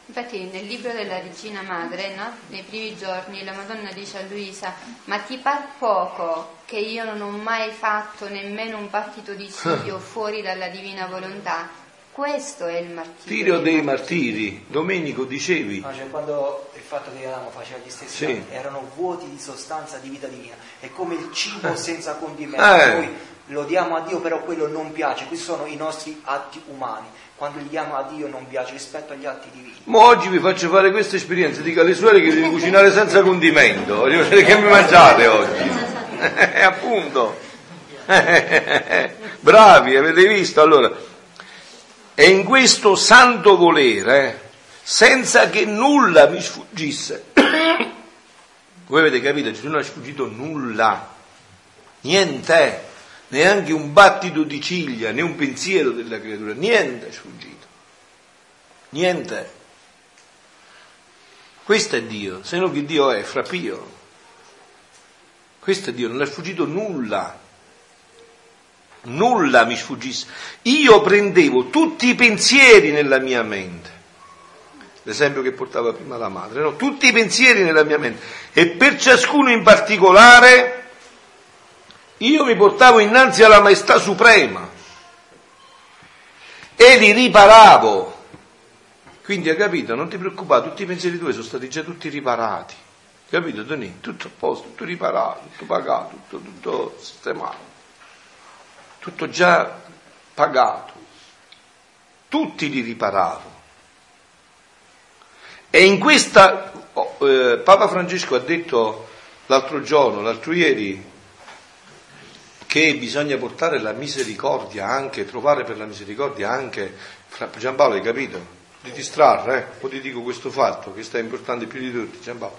Speaker 5: Infatti nel libro della Regina Madre, no? nei primi giorni, la Madonna dice a Luisa, ma ti par poco che io non ho mai fatto nemmeno un battito di ciglio fuori dalla divina volontà? Questo è il martirio.
Speaker 1: Tiro dei martiri, Domenico dicevi.
Speaker 2: No, cioè quando fatto che Adamo faceva gli stessi
Speaker 1: Sì.
Speaker 2: erano vuoti di sostanza di vita divina, è come il cibo senza condimento.
Speaker 1: Eh.
Speaker 2: Noi lo diamo a Dio, però quello non piace, questi sono i nostri atti umani. Quando li diamo a Dio non piace rispetto agli atti divini.
Speaker 1: Ma oggi vi faccio fare questa esperienza, dico alle suore che devi cucinare senza condimento, voglio vedere che mi mangiate oggi. Eh, appunto. Bravi, avete visto? Allora, e in questo santo volere, senza che nulla mi sfuggisse, voi avete capito, Gesù non è sfuggito nulla, niente, neanche un battito di ciglia, né un pensiero della creatura, niente è sfuggito, niente. Questo è Dio, se no che Dio è, frappio. Questo è Dio, non è sfuggito nulla. Nulla mi sfuggisse. Io prendevo tutti i pensieri nella mia mente. L'esempio che portava prima la madre, no? Tutti i pensieri nella mia mente. E per ciascuno in particolare io mi portavo innanzi alla maestà suprema e li riparavo. Quindi hai capito? Non ti preoccupare, tutti i pensieri tuoi sono stati già tutti riparati. Capito, Tony? Tutto a posto, tutto riparato, tutto pagato, tutto, tutto sistemato. Tutto già pagato. Tutti li riparavo. E in questa, oh, eh, Papa Francesco ha detto l'altro giorno, l'altro ieri, che bisogna portare la misericordia anche, trovare per la misericordia anche, Giampaolo hai capito? Di distrarre, eh? Poi ti dico questo fatto che sta importante più di tutti, Giampaolo.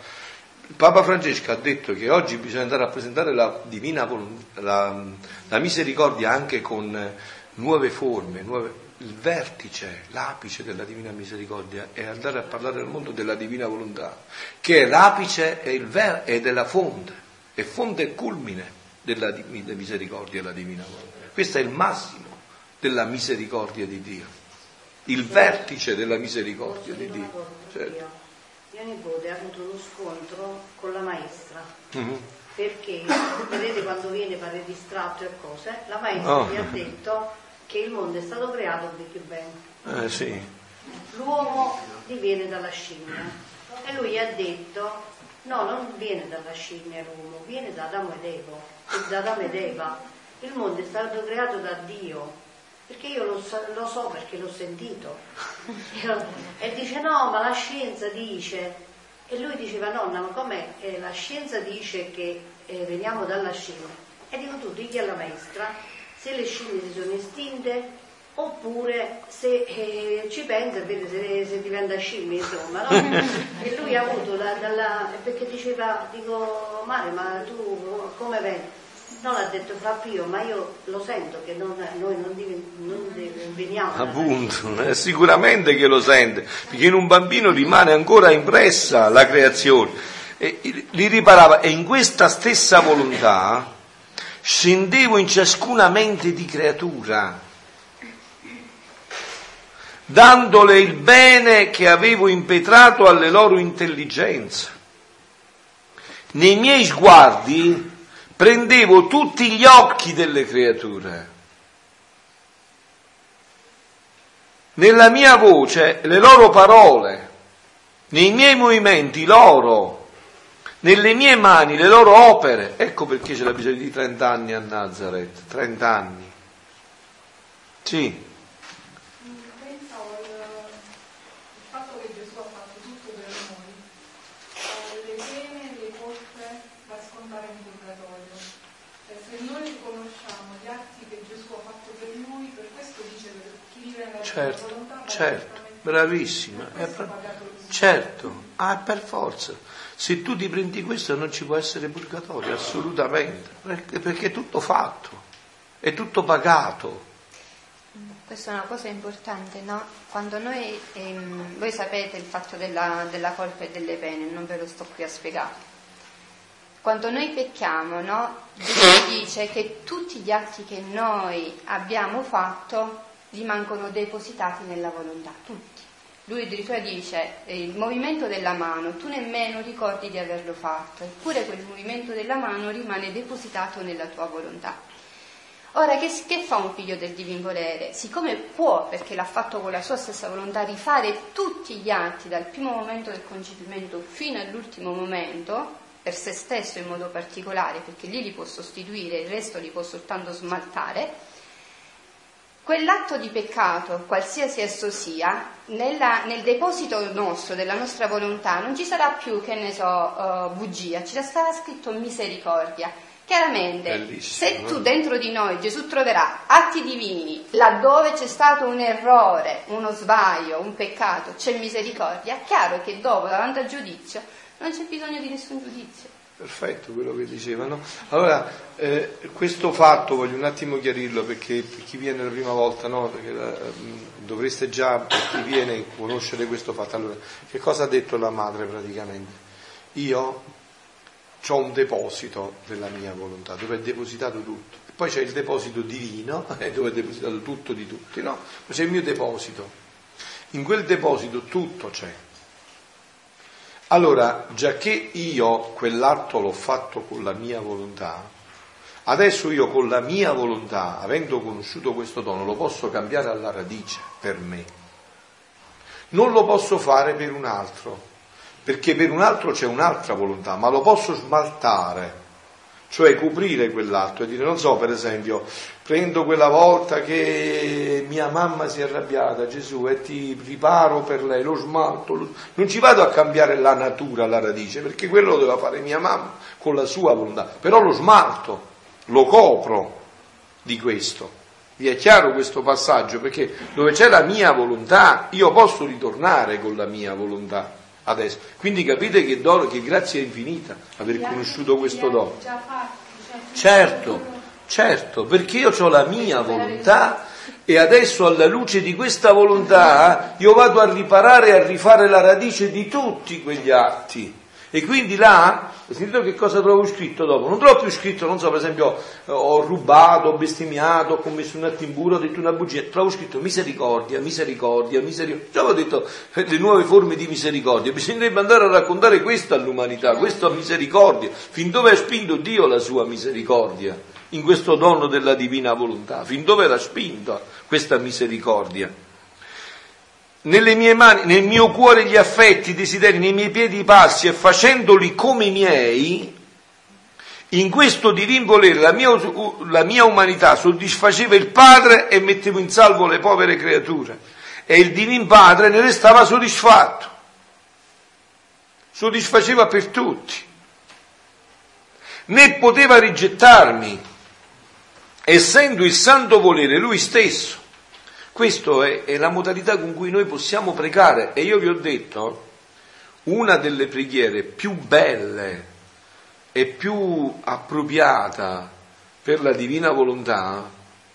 Speaker 1: Papa Francesco ha detto che oggi bisogna andare a presentare la divina la, la misericordia anche con nuove forme, nuove, il vertice, l'apice della divina misericordia è andare a parlare al mondo della divina volontà, che è l'apice e il ver- ed è la fonte, è fonte e culmine della di- misericordia e la divina volontà. Questo è il massimo della misericordia di Dio, il vertice della misericordia di Dio. Certo.
Speaker 7: Mio nipote ha avuto uno scontro con la maestra
Speaker 1: Mhm.
Speaker 7: perché, vedete quando viene fare distratto e cose, la maestra
Speaker 1: Oh.
Speaker 7: gli ha detto che il mondo è stato creato per Big Bang.
Speaker 1: Eh, sì.
Speaker 7: L'uomo diviene dalla scimmia e lui ha detto no, non viene dalla scimmia l'uomo, viene da Adamo ed Eva, da Adamo ed Eva. Il mondo è stato creato da Dio. Perché io lo so, lo so perché l'ho sentito. E dice no, ma la scienza dice. E lui diceva nonna, ma com'è? Eh, la scienza dice che eh, veniamo dalla scimmia. E dico tu, digli alla maestra se le scimmie si sono estinte oppure se eh, ci pensa e vede se, se diventa scimmia insomma no? e lui ha avuto la, dalla, perché diceva dico Mare ma tu come vedi non ha detto Frappio ma io lo sento che non- noi non, non veniamo
Speaker 1: Appunto, eh, sicuramente che lo sente, perché in un bambino rimane ancora impressa la creazione. E li riparava e in questa stessa volontà scendevo in ciascuna mente di creatura, dandole il bene che avevo impetrato alle loro intelligenze. nei miei sguardi prendevo tutti gli occhi delle creature. Nella mia voce le loro parole, nei miei movimenti loro, nelle mie mani le loro opere. Ecco perché c'era bisogno di 30 anni a Nazareth, 30 anni. Sì. certo, certo, bravissima. Certo, ah, per forza. Se tu ti prendi questo non ci può essere purgatorio, assolutamente, perché, perché è tutto fatto, è tutto pagato.
Speaker 5: Questa è una cosa importante, no? Quando noi, ehm, voi sapete il fatto della, della colpa e delle pene, non ve lo sto qui a spiegare. Quando noi pecchiamo, no? Dio dice che tutti gli atti che noi abbiamo fatto rimangono depositati nella volontà, tutti. Lui addirittura dice eh, il movimento della mano, tu nemmeno ricordi di averlo fatto, eppure quel movimento della mano rimane depositato nella tua volontà. Ora, che, che, fa un figlio del divin volere? Siccome può, perché l'ha fatto con la sua stessa volontà, rifare tutti gli atti dal primo momento del concepimento fino all'ultimo momento, per se stesso in modo particolare, perché lì li può sostituire, il resto li può soltanto smaltare, Quell'atto di peccato, qualsiasi esso sia, nella, nel deposito nostro, della nostra volontà, non ci sarà più, che ne so, uh, bugia, ci sarà scritto misericordia. Chiaramente, Bellissimo, se tu dentro di noi Gesù troverà atti divini, laddove c'è stato un errore, uno sbaglio, un peccato, c'è misericordia, è chiaro che dopo, davanti al giudizio, non c'è bisogno di nessun giudizio.
Speaker 1: Perfetto quello che dicevano. Allora, eh, questo fatto voglio un attimo chiarirlo perché per chi viene la prima volta, no? La, eh, dovreste già, per chi viene, conoscere questo fatto. Allora, che cosa ha detto la madre praticamente? Io ho un deposito della mia volontà dove è depositato tutto. E poi c'è il deposito divino, dove è depositato tutto di tutti, no? Ma c'è il mio deposito. In quel deposito tutto c'è allora, già che io quell'atto l'ho fatto con la mia volontà, adesso io con la mia volontà, avendo conosciuto questo dono, lo posso cambiare alla radice per me. Non lo posso fare per un altro, perché per un altro c'è un'altra volontà, ma lo posso smaltare cioè coprire quell'atto e dire, non so, per esempio, prendo quella volta che mia mamma si è arrabbiata, Gesù, e ti riparo per lei, lo smalto, lo... non ci vado a cambiare la natura, la radice, perché quello lo doveva fare mia mamma con la sua volontà, però lo smalto, lo copro di questo. Vi è chiaro questo passaggio? Perché dove c'è la mia volontà, io posso ritornare con la mia volontà adesso. Quindi capite che, dono, che grazia infinita aver conosciuto questo dono. Certo, certo, perché io ho la mia volontà e adesso alla luce di questa volontà io vado a riparare e a rifare la radice di tutti quegli atti. E quindi là, sentito che cosa trovo scritto dopo? Non trovo più scritto, non so, per esempio, ho rubato, ho bestemmiato, ho commesso un atto impuro, ho detto una bugia. Trovo scritto misericordia, misericordia, misericordia. Già avevo detto le nuove forme di misericordia. Bisognerebbe andare a raccontare questo all'umanità, questa misericordia. Fin dove ha spinto Dio la sua misericordia? In questo dono della divina volontà. Fin dove l'ha spinta questa misericordia? Nelle mie mani, nel mio cuore gli affetti, i desideri, nei miei piedi i passi e facendoli come i miei, in questo divin volere la mia, la mia umanità soddisfaceva il Padre e mettevo in salvo le povere creature. E il divin Padre ne restava soddisfatto, soddisfaceva per tutti, né poteva rigettarmi, essendo il santo volere lui stesso questa è, è, la modalità con cui noi possiamo pregare e io vi ho detto, una delle preghiere più belle e più appropriata per la divina volontà,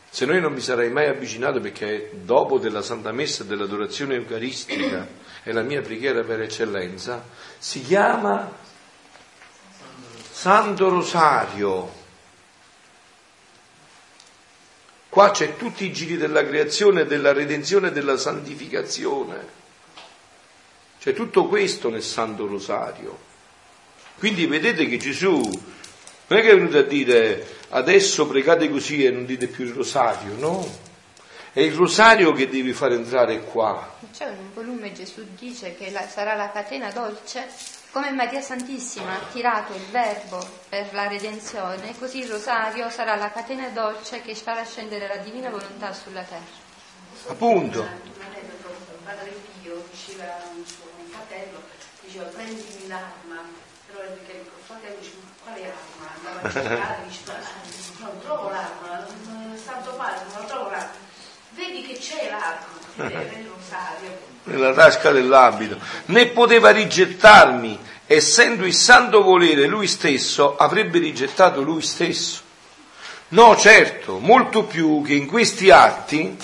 Speaker 1: se noi non mi sarei mai avvicinato perché dopo della Santa Messa e dell'adorazione eucaristica è la mia preghiera per eccellenza, si chiama Santo Rosario. Qua c'è tutti i giri della creazione, della redenzione della santificazione. C'è tutto questo nel Santo Rosario. Quindi vedete che Gesù non è che è venuto a dire adesso pregate così e non dite più il rosario, no? È il rosario che devi far entrare qua.
Speaker 5: C'è un volume Gesù dice che la, sarà la catena dolce, come Maria Santissima ha tirato il verbo per la redenzione, così il rosario sarà la catena dolce che farà scendere la divina volontà sulla terra.
Speaker 1: Appunto.
Speaker 7: Padre Pio diceva a un suo fratello, diceva prendimi l'arma, però che il fratello diceva quale arma? Andava a cercare, diceva non trovo l'arma, santo padre, non trovo l'arma. Vedi che c'è nel rosario.
Speaker 1: Nella tasca dell'abito. Né poteva rigettarmi, essendo il santo volere lui stesso, avrebbe rigettato lui stesso. No, certo, molto più che in questi atti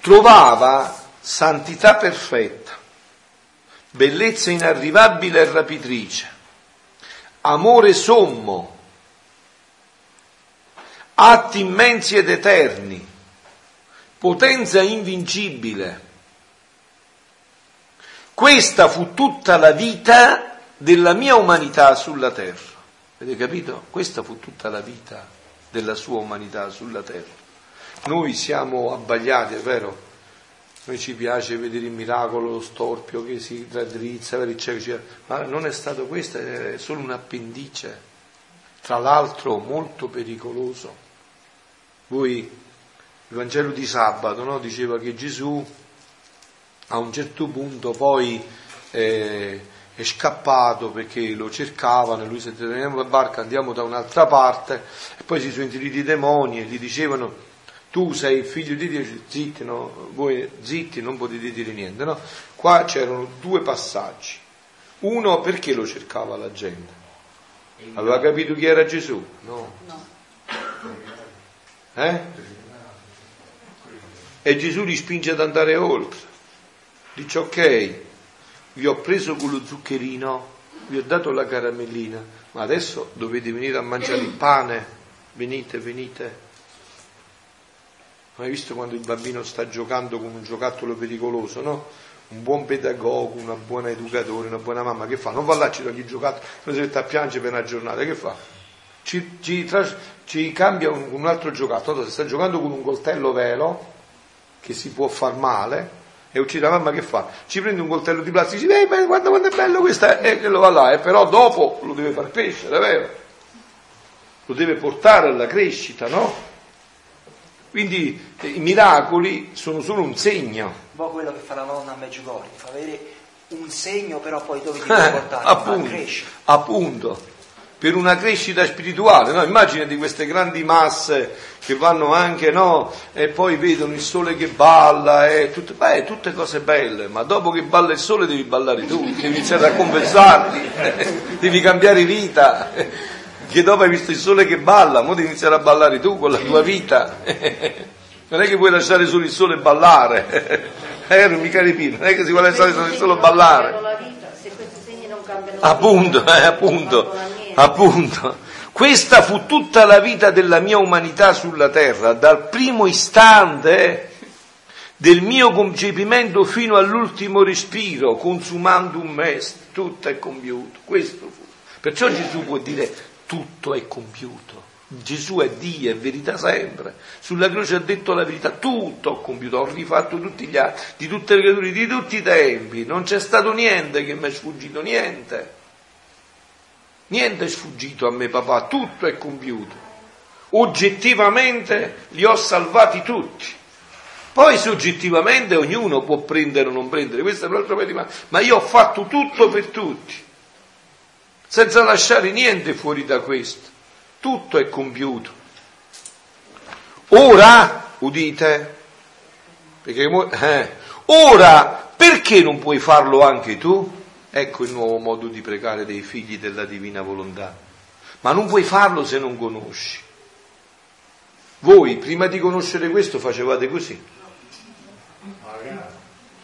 Speaker 1: trovava santità perfetta, bellezza inarrivabile e rapitrice, amore sommo, atti immensi ed eterni, potenza invincibile. Questa fu tutta la vita della mia umanità sulla terra. Avete capito? Questa fu tutta la vita della sua umanità sulla terra. Noi siamo abbagliati, è vero? Noi ci piace vedere il miracolo, lo storpio che si raddrizza, ma non è stato questo, è solo un appendice, tra l'altro molto pericoloso. Voi, il Vangelo di sabato, no? diceva che Gesù a un certo punto poi eh, è scappato perché lo cercavano e lui si è detto teniamo la barca, andiamo da un'altra parte e poi si sono inseriti i demoni e gli dicevano tu sei il figlio di Dio, zitti, no? voi zitti non potete dire niente. No? Qua c'erano due passaggi. Uno perché lo cercava la gente? Aveva capito chi era Gesù? No. no. Eh? E Gesù li spinge ad andare oltre. Dice ok, vi ho preso con lo zuccherino, vi ho dato la caramellina, ma adesso dovete venire a mangiare il pane, venite, venite. Hai visto quando il bambino sta giocando con un giocattolo pericoloso, no? Un buon pedagogo, una buona educatore, una buona mamma, che fa? Non va là, ci toglie il giocattolo, poi si mette a piangere per una giornata, che fa? Ci, ci, ci cambia un, un, altro giocattolo, se sta giocando con un coltello velo, che si può far male, e uccide la mamma che fa? Ci prende un coltello di plastica e dice, eh, guarda quanto è bello questo, e lo va là, eh, però dopo lo deve far crescere, vero? Lo deve portare alla crescita, no? Quindi eh, i miracoli sono solo un segno.
Speaker 2: Un po' quello che fa la nonna a Meggiugorje, fa vedere un segno però poi dove ti eh, portare,
Speaker 1: appunto, appunto, per una crescita spirituale, no? Immaginati queste grandi masse che vanno anche, no? E poi vedono il sole che balla, e tutte, beh, tutte cose belle, ma dopo che balla il sole devi ballare tu, devi iniziare a confessarti, devi cambiare vita che dopo hai visto il sole che balla, ora devi iniziare a ballare tu con la tua vita. Non è che puoi lasciare solo il sole ballare. Eh, non mica ripino, non è che si vuole lasciare solo il sole ballare. Appunto, eh, appunto, appunto. Questa fu tutta la vita della mia umanità sulla terra, dal primo istante del mio concepimento fino all'ultimo respiro, consumando un mese, tutto è compiuto. Questo fu. Perciò Gesù può dire tutto è compiuto. Gesù è Dio, è verità sempre. Sulla croce ha detto la verità, tutto ho compiuto, ho rifatto tutti gli atti, di tutte le creature, di tutti i tempi, non c'è stato niente che mi è sfuggito, niente. Niente è sfuggito a me papà, tutto è compiuto. Oggettivamente li ho salvati tutti. Poi soggettivamente ognuno può prendere o non prendere, questo è un altro tema, ma io ho fatto tutto per tutti senza lasciare niente fuori da questo. Tutto è compiuto. Ora, udite, perché, eh, ora perché non puoi farlo anche tu? Ecco il nuovo modo di pregare dei figli della divina volontà. Ma non puoi farlo se non conosci. Voi prima di conoscere questo facevate così.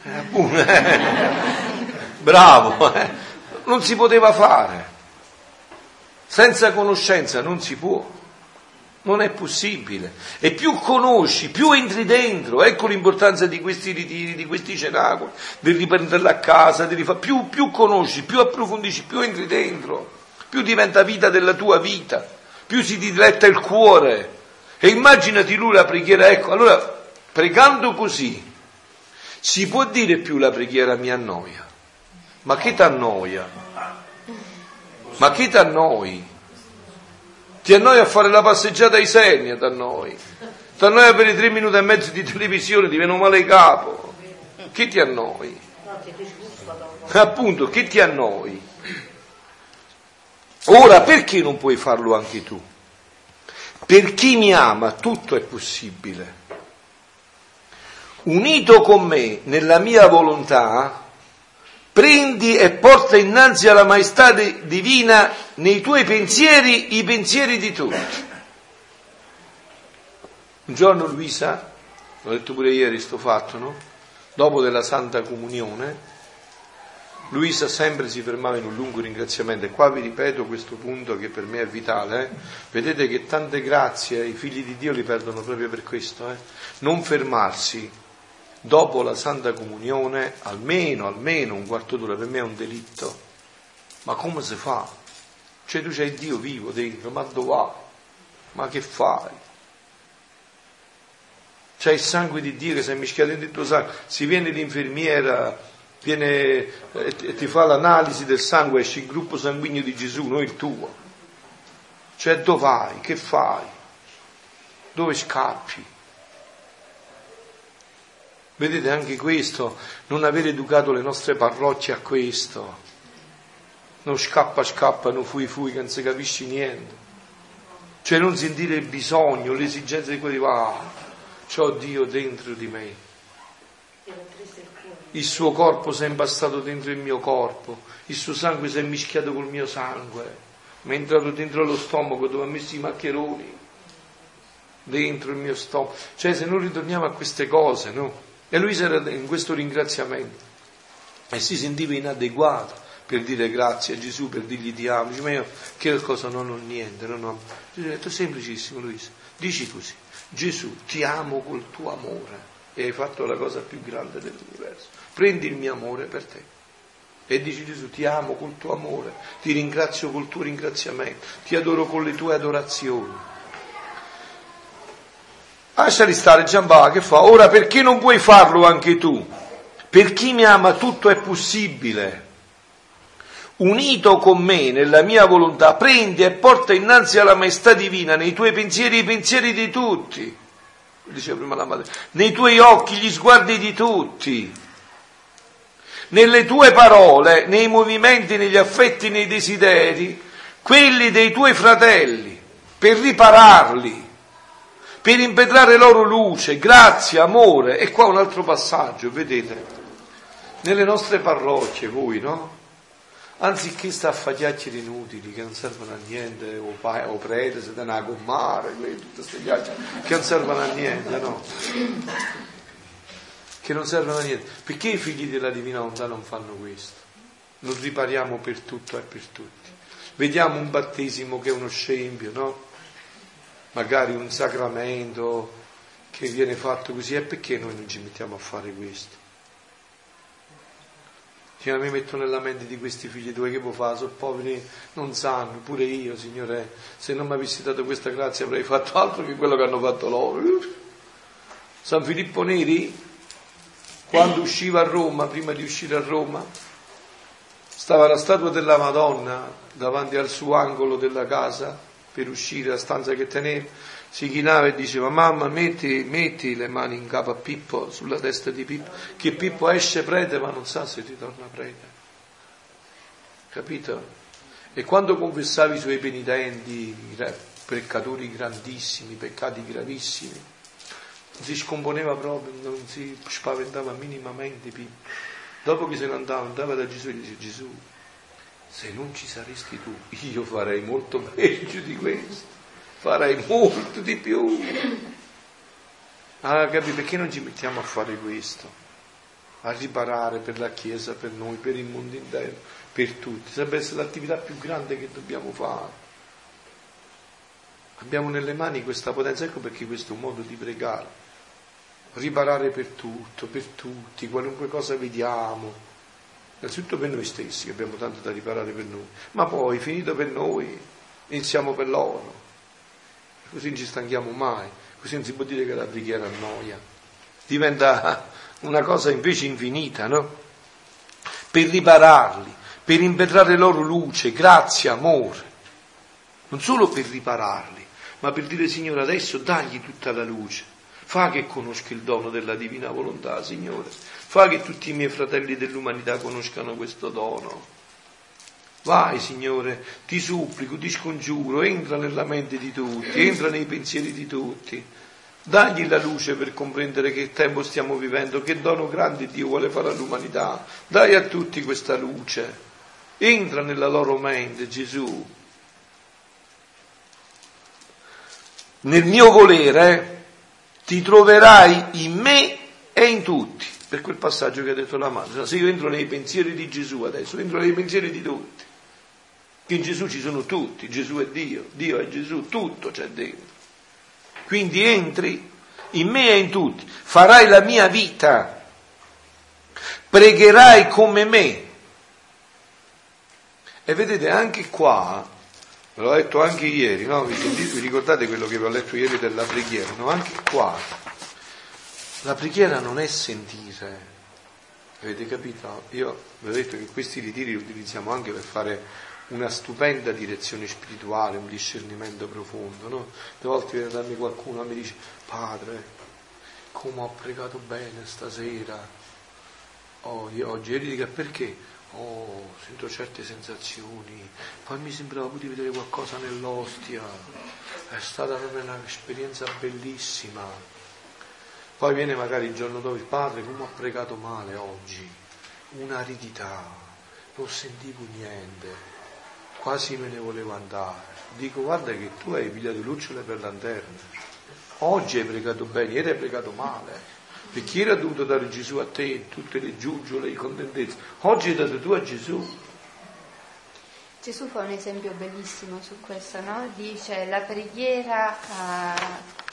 Speaker 1: Eh, eh. Bravo, eh. non si poteva fare. Senza conoscenza non si può. Non è possibile. E più conosci, più entri dentro. Ecco l'importanza di questi ritiri, di questi cenacoli, di riprenderla a casa, di rifare. Più, più conosci, più approfondisci, più entri dentro. più diventa vita della tua vita, più si diletta il cuore. E immaginati lui la preghiera, ecco, allora pregando così si può dire più la preghiera mi annoia. Ma che ti annoia? Ma che ti annoi? Ti annoia a fare la passeggiata ai Sernia, ti annoi. Ti annoia per i tre minuti e mezzo di televisione, ti viene male capo. Che ti annoi? Appunto, che ti annoi? Ora, perché non puoi farlo anche tu? Per chi mi ama tutto è possibile. Unito con me nella mia volontà, prendi e porta innanzi alla maestà divina nei tuoi pensieri i pensieri di tutti. Un giorno Luisa, l'ho detto pure ieri sto fatto, no? Dopo della Santa Comunione, Luisa sempre si fermava in un lungo ringraziamento e qua vi ripeto questo punto che per me è vitale. Eh? Vedete che tante grazie i figli di Dio li perdono proprio per questo. Eh? Non fermarsi dopo la Santa Comunione, almeno, almeno un quarto d'ora, per me è un delitto. Ma come si fa? Cioè tu c'hai Dio vivo dentro, ma dove va? Ma che fai? C'è il sangue di Dio che si è mischiato dentro il tuo sangue, si viene l'infermiera, viene, eh, ti fa l'analisi del sangue, esce il gruppo sanguigno di Gesù, non il tuo. Cioè dove vai? Che fai? Dove scappi? Vedete anche questo, non aver educato le nostre parrocchie a questo. Non scappa, scappa, non fui, fui, che non si capisce niente. Cioè non sentire il bisogno, l'esigenza di quelli, ah, c'ho Dio dentro di me. Il suo corpo si è imbastato dentro il mio corpo, il suo sangue si è mischiato col mio sangue, mi è entrato dentro lo stomaco dove ha messo i maccheroni, dentro il mio stomaco. Cioè se non ritorniamo a queste cose, no? E lui era in questo ringraziamento e si sentiva inadeguato per dire grazie a Gesù, per dirgli ti amo. Dice, ma io che cosa non ho niente, non ho... Gesù ha detto semplicissimo Luisa, dici così, Gesù ti amo col tuo amore e hai fatto la cosa più grande dell'universo. Prendi il mio amore per te. E dici Gesù, ti amo col tuo amore, ti ringrazio col tuo ringraziamento, ti adoro con le tue adorazioni. Lasciali stare Giambà che fa? Ora perché non puoi farlo anche tu? Per chi mi ama tutto è possibile. Unito con me nella mia volontà, prendi e porta innanzi alla maestà divina nei tuoi pensieri i pensieri di tutti. Diceva prima la madre, nei tuoi occhi gli sguardi di tutti, nelle tue parole, nei movimenti, negli affetti, nei desideri, quelli dei tuoi fratelli, per ripararli per impetrare loro luce, grazia, amore. E qua un altro passaggio, vedete, nelle nostre parrocchie voi, no? Anziché sta a fare chiacchiere inutili che non servono a niente, o, pa- o prete, se danno a gommare, tutte queste chiacchiere che non servono a niente, no? Che non servono a niente. Perché i figli della divina volontà non fanno questo? Non ripariamo per tutto e per tutti. Vediamo un battesimo che è uno scempio, no? Magari un sacramento che viene fatto così, e perché noi non ci mettiamo a fare questo? Io mi metto nella mente di questi figli tuoi che può fare, sono poveri, non sanno, pure io, Signore, se non mi avessi dato questa grazia avrei fatto altro che quello che hanno fatto loro. San Filippo Neri, quando usciva a Roma, prima di uscire a Roma, stava la statua della Madonna davanti al suo angolo della casa per uscire dalla stanza che teneva, si chinava e diceva mamma metti, metti, le mani in capo a Pippo, sulla testa di Pippo, che Pippo esce prete ma non sa se ritorna prete. Capito? E quando confessava i suoi penitenti, peccatori grandissimi, peccati gravissimi, non si scomponeva proprio, non si spaventava minimamente Pippo. Dopo che se ne andava, andava da Gesù e diceva Gesù, se non ci saresti tu, io farei molto peggio di questo, farei molto di più. Ah, capi, perché non ci mettiamo a fare questo? A riparare per la Chiesa, per noi, per il mondo intero, per tutti. Sarebbe essere l'attività più grande che dobbiamo fare. Abbiamo nelle mani questa potenza, ecco perché questo è un modo di pregare. Riparare per tutto, per tutti, qualunque cosa vediamo innanzitutto per noi stessi, che abbiamo tanto da riparare per noi, ma poi, finito per noi, iniziamo per loro. Così non ci stanchiamo mai, così non si può dire che la preghiera annoia. Diventa una cosa invece infinita, no? Per ripararli, per impetrare loro luce, grazia, amore. Non solo per ripararli, ma per dire Signore adesso dagli tutta la luce. Fa che conosca il dono della divina volontà, Signore. Fa che tutti i miei fratelli dell'umanità conoscano questo dono. Vai, Signore, ti supplico, ti scongiuro, entra nella mente di tutti, entra nei pensieri di tutti. Dagli la luce per comprendere che tempo stiamo vivendo, che dono grande Dio vuole fare all'umanità. Dai a tutti questa luce. Entra nella loro mente, Gesù. Nel mio volere ti troverai in me e in tutti. Per quel passaggio che ha detto la madre. Se io entro nei pensieri di Gesù adesso, entro nei pensieri di tutti. In Gesù ci sono tutti, Gesù è Dio, Dio è Gesù, tutto c'è dentro. Quindi entri in me e in tutti, farai la mia vita, pregherai come me. E vedete anche qua, ve l'ho detto anche ieri, no? vi, vi, ricordate quello che vi ho letto ieri della preghiera? No? Anche qua, la preghiera non è sentire. Avete capito? Io vi ho detto che questi ritiri li utilizziamo anche per fare una stupenda direzione spirituale, un discernimento profondo. No? Le volte viene da me qualcuno e mi dice, padre, come ho pregato bene stasera. Oh, io oggi eri dica perché? Oh, sento certe sensazioni, poi mi sembrava di vedere qualcosa nell'ostia, è stata proprio un'esperienza bellissima. Poi viene magari il giorno dopo il padre, come ho pregato male oggi, un'aridità, non sentivo niente, quasi me ne volevo andare. Dico guarda che tu hai pigliato lucciole per lanterne. Oggi hai pregato bene, ieri hai pregato male. Perché ieri ha dovuto dare Gesù a te tutte le giuggiole, i contentezze. Oggi hai dato tu a Gesù.
Speaker 5: Gesù fa un esempio bellissimo su questo, no? Dice la preghiera uh,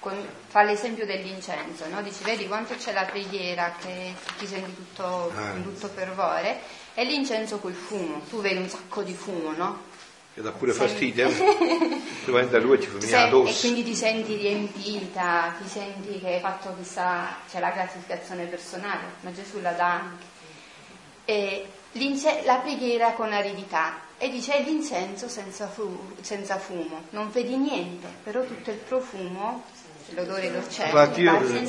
Speaker 5: con, fa l'esempio dell'incenso, no? Dice vedi quanto c'è la preghiera che ti senti tutto, eh. tutto fervore e l'incenso col fumo, tu vedi un sacco di fumo, no?
Speaker 1: Che dà pure fastidio, eh? tu vai da lui e ci fa
Speaker 5: Sei, addosso. E quindi ti senti riempita, ti senti che hai fatto chissà, c'è la gratificazione personale, ma Gesù la dà anche. E la preghiera con aridità e dice l'incenso senza, fu, senza fumo, non vedi niente, però tutto il profumo l'odore dolcetto,
Speaker 1: io,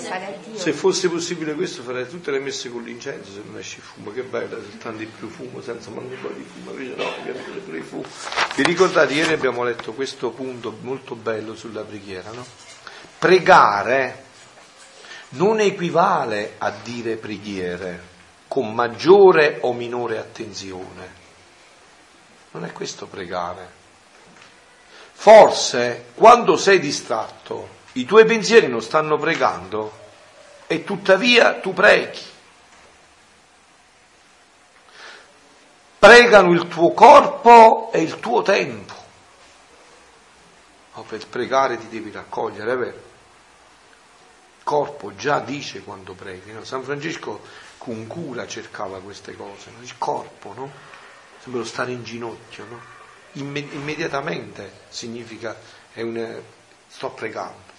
Speaker 1: se fosse possibile questo farei tutte le messe con l'incenso se non esce fumo, che bello, soltanto di più fumo senza mangiare un po' di fumo, invece no, ovviamente pure il fumo. Vi ricordate, ieri abbiamo letto questo punto molto bello sulla preghiera, no? Pregare non equivale a dire preghiere con maggiore o minore attenzione. Non è questo pregare. Forse quando sei distratto i tuoi pensieri non stanno pregando e tuttavia tu preghi. Pregano il tuo corpo e il tuo tempo. Ma per pregare ti devi raccogliere, è vero? Il corpo già dice quando preghi. No? San Francesco con cura cercava queste cose. No? Il corpo, no? Sembra stare in ginocchio, no? immediatamente significa è un, sto pregando.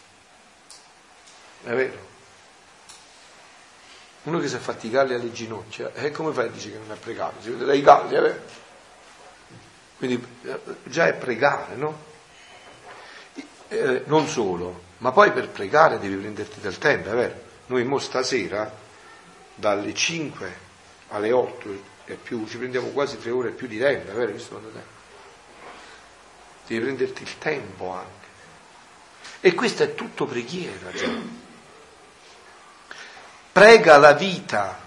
Speaker 1: È vero? Uno che si è fatti i galli alle ginocchia, e eh, come fai a dire che non è pregato? Si vede dai galli, è vero? Quindi eh, già è pregare, no? Eh, non solo, ma poi per pregare devi prenderti del tempo, è vero? Noi mo stasera, dalle 5 alle 8 e più, ci prendiamo quasi tre ore più di tempo, è vero? Visto tempo? Devi prenderti il tempo anche. E questa è tutto preghiera, già prega la vita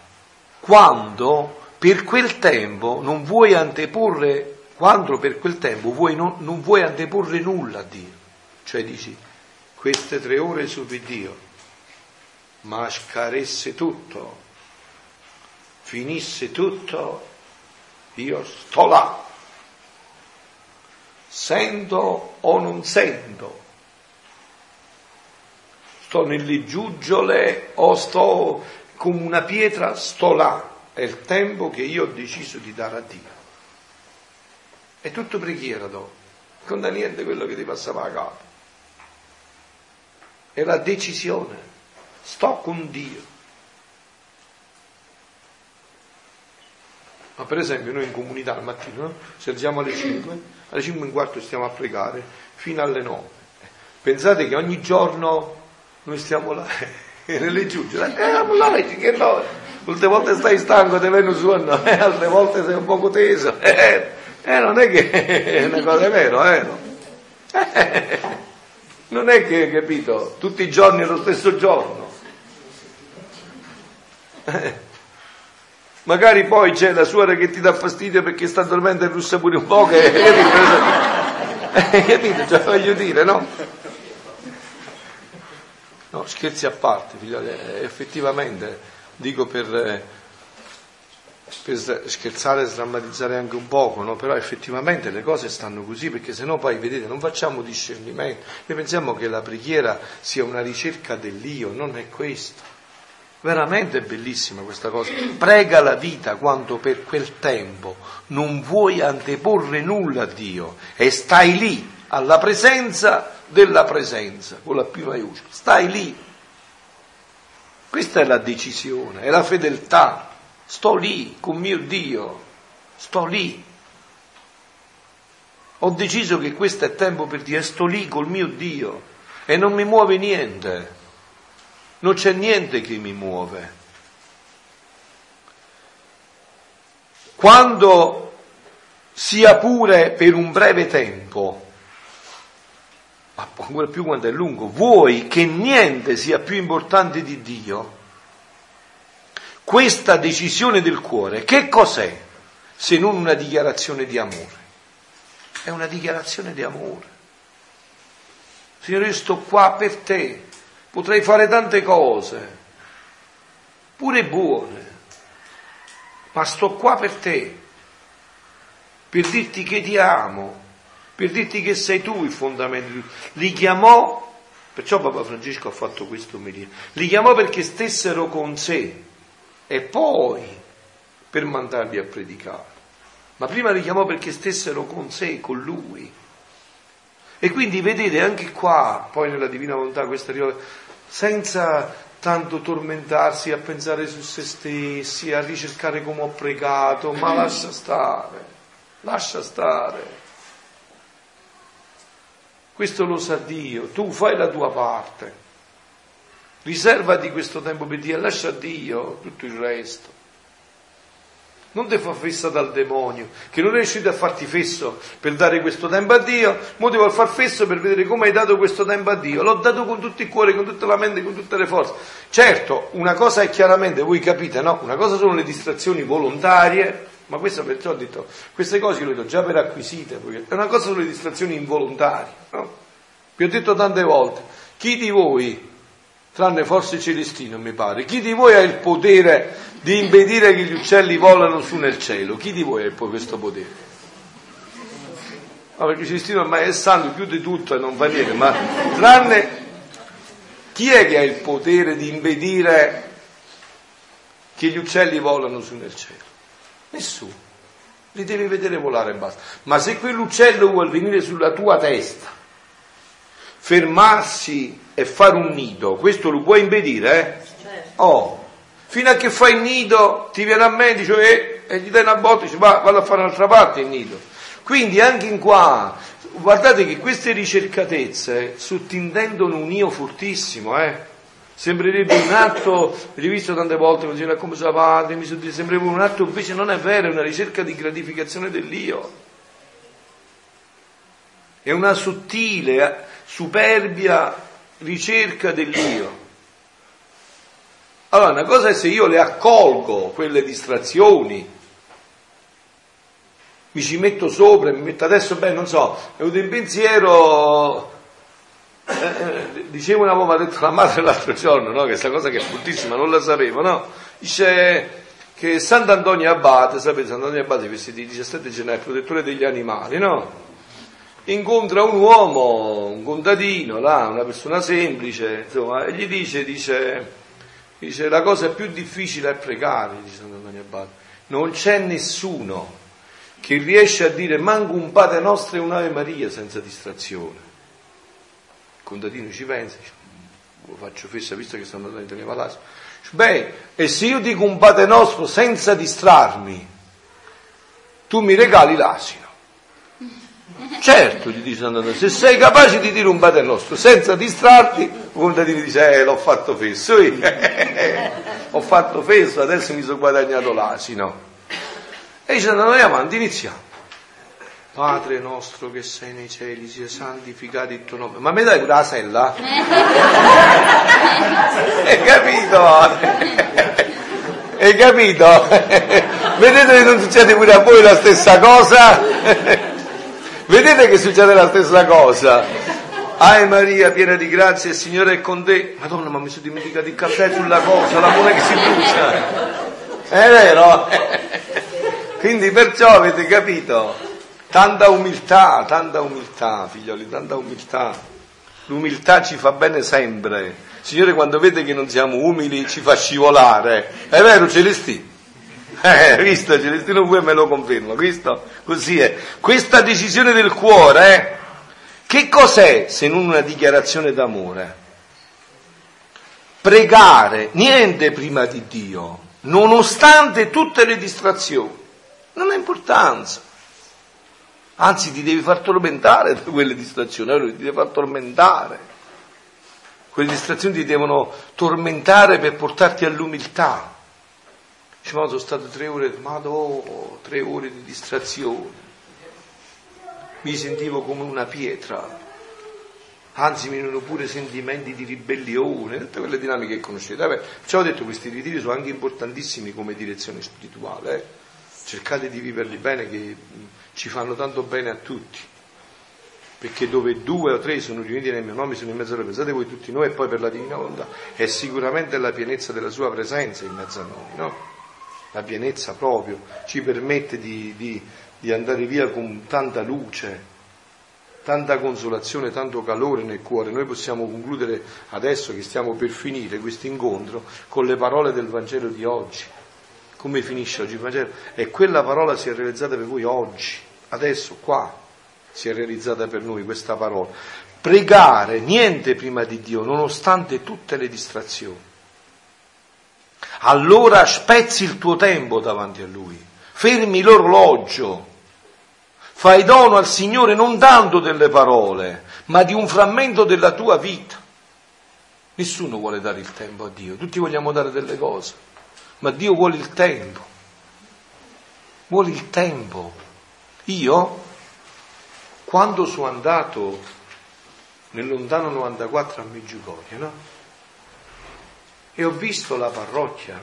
Speaker 1: quando per quel tempo non vuoi anteporre, quando per quel tempo vuoi non, non vuoi anteporre nulla a Dio. Cioè dici, queste tre ore su Dio, ma scaresse tutto, finisse tutto, io sto là, sento o non sento, sto nelle giuggiole o sto come una pietra, sto là. è il tempo che io ho deciso di dare a Dio. È tutto preghiera dopo, non da niente quello che ti passava a capo. È la decisione, sto con Dio. Ma per esempio noi in comunità al mattino no? ci alziamo alle 5, alle 5 e un quarto stiamo a pregare fino alle 9. Pensate che ogni giorno noi stiamo là e nelle giugge, eh, là, che no, molte volte stai stanco, ti viene un sonno, eh, altre volte sei un poco teso, eh, eh non è che è una cosa vera, eh, no? eh, non è che, capito, tutti i giorni è lo stesso giorno. Eh. Magari poi c'è la suora che ti dà fastidio perché sta dormendo e russa pure un po', che, capito? Cioè, voglio dire, no? No, scherzi a parte, figlioli, eh, effettivamente, dico per, per scherzare e sdrammatizzare anche un poco, no? però effettivamente le cose stanno così, perché sennò poi, vedete, non facciamo discernimento, noi pensiamo che la preghiera sia una ricerca dell'io, non è questo. Veramente è bellissima questa cosa. Prega la vita quando per quel tempo non vuoi anteporre nulla a Dio e stai lì alla presenza della presenza, con la P maiuscola. Stai lì. Questa è la decisione, è la fedeltà. Sto lì con mio Dio, sto lì. Ho deciso che questo è tempo per dire, sto lì col mio Dio e non mi muove niente non c'è niente che mi muove. Quando sia pure per un breve tempo, ma ancora più quando è lungo, vuoi che niente sia più importante di Dio, questa decisione del cuore, che cos'è se non una dichiarazione di amore? È una dichiarazione di amore. Signore, io sto qua per te, potrei fare tante cose, pure buone, ma sto qua per te, per dirti che ti amo, per dirti che sei tu il fondamento di tutto. Li chiamò, perciò Papa Francesco ha fatto questo omelia, li chiamò perché stessero con sé e poi per mandarli a predicare. Ma prima li chiamò perché stessero con sé, con lui. E quindi vedete anche qua, poi nella Divina Volontà, questa rivolta, senza tanto tormentarsi a pensare su se stessi, a ricercare come ho pregato, ma lascia stare, lascia stare. Questo lo sa Dio, tu fai la tua parte, riservati questo tempo per Dio, lascia a Dio tutto il resto. Non ti fa fessa dal demonio, che non è riuscito a farti fesso per dare questo tempo a Dio, mo vuol far fesso per vedere come hai dato questo tempo a Dio. L'ho dato con tutto il cuore, con tutta la mente, con tutte le forze. Certo, una cosa è chiaramente, voi capite, no? Una cosa sono le distrazioni volontarie, ma questo perciò ho detto, queste cose io le do già per acquisite, è una cosa sono le distrazioni involontarie, no? Vi ho detto tante volte, chi di voi tranne forse Celestino mi pare. Chi di voi ha il potere di impedire che gli uccelli volano su nel cielo? Chi di voi ha poi questo potere? No, perché Celestino ormai è santo di tutto e non fa niente, ma tranne chi è che ha il potere di impedire che gli uccelli volano su nel cielo? Nessuno. Li devi vedere volare e basta. Ma se quell'uccello vuole venire sulla tua testa, fermarsi e fare un nido, questo lo puoi impedire? Eh? Certo. Oh, fino a che fai il nido, ti viene a me e dice, eh, e gli dai una botta e dice, va, vado a fare un'altra parte il nido. Quindi anche in qua, guardate che queste ricercatezze sottintendono un io fortissimo, eh? Sembrerebbe un atto, l'ho visto tante volte, mi diceva come sapate, mi sembrerebbe un atto, invece non è vero, è una ricerca di gratificazione dell'io. È una sottile, superbia ricerca dell'io. Allora, una cosa è se io le accolgo, quelle distrazioni, mi ci metto sopra mi metto adesso, beh, non so, è in pensiero, eh, eh, dicevo una ha detto la madre l'altro giorno, no? questa cosa che è bruttissima, non la sapevo, no? Dice che Sant'Antonio Abate, sapete, Sant'Antonio Abate, vestito di 17 gennaio, protettore degli animali, no? incontra un uomo, un contadino, là, una persona semplice, insomma, e gli dice, dice, Dice la cosa più difficile è pregare, dice Sant'Antonio Abate. Non c'è nessuno che riesce a dire manco un Padre nostro e un'Ave Maria senza distrazione. Contadino ci pensa, dice, lo faccio fessa visto che stanno andando in Palazzo. Beh, e se io dico un Padre nostro senza distrarmi, tu mi regali l'asino. Certo, gli dice Sant'Antonio, se sei capace di dire un Padre nostro senza distrarti, il contadino dice, eh, l'ho fatto fesso, io. ho fatto fesso, adesso mi sono guadagnato l'asino. E dice, andiamo avanti, iniziamo. Padre nostro che sei nei cieli, sia santificato il tuo nome. Ma mi dai la sella? Hai capito? Hai capito? Vedete che non succede pure a voi la stessa cosa? Vedete che succede la stessa cosa? Ai Maria, piena di grazia, il Signore è con te. Madonna, ma mi sono dimenticato il caffè sulla cosa, l'amore che si brucia. È vero? Quindi perciò avete capito? Tanta umiltà, tanta umiltà, figlioli, tanta umiltà. L'umiltà ci fa bene sempre. Signore quando vede che non siamo umili ci fa scivolare. È vero, Celestino? Eh, visto, Celestino pure me lo conferma, visto? Così è. Questa decisione del cuore, eh, che cos'è se non una dichiarazione d'amore? Pregare niente prima di Dio, nonostante tutte le distrazioni. Non ha importanza. Anzi, ti devi far tormentare da quelle distrazioni, allora ti devi far tormentare. Quelle distrazioni ti devono tormentare per portarti all'umiltà. Dice, ma sono state tre ore, ma no, tre ore di distrazione. Mi sentivo come una pietra. Anzi, mi venivano pure sentimenti di ribellione, tutte quelle dinamiche che conoscete. Vabbè, ci ho detto, questi ritiri sono anche importantissimi come direzione spirituale. Eh? cercate di viverli bene che ci fanno tanto bene a tutti. Perché dove due o tre sono riuniti nel mio nome, sono in mezzo a loro, pensate voi tutti noi e poi per la divina volontà, è sicuramente la pienezza della sua presenza in mezzo a noi, no? La pienezza proprio ci permette di, di, di andare via con tanta luce, tanta consolazione, tanto calore nel cuore. Noi possiamo concludere adesso che stiamo per finire questo incontro con le parole del Vangelo di oggi come finisce oggi il Vangelo? E quella parola si è realizzata per voi oggi, adesso, qua, si è realizzata per noi questa parola. Pregare niente prima di Dio, nonostante tutte le distrazioni. Allora spezzi il tuo tempo davanti a Lui, fermi l'orologio, fai dono al Signore non tanto delle parole, ma di un frammento della tua vita. Nessuno vuole dare il tempo a Dio, tutti vogliamo dare delle cose ma Dio vuole il tempo, vuole il tempo. Io, quando sono andato nel lontano 94 a Meggiugorie, no? E ho visto la parrocchia,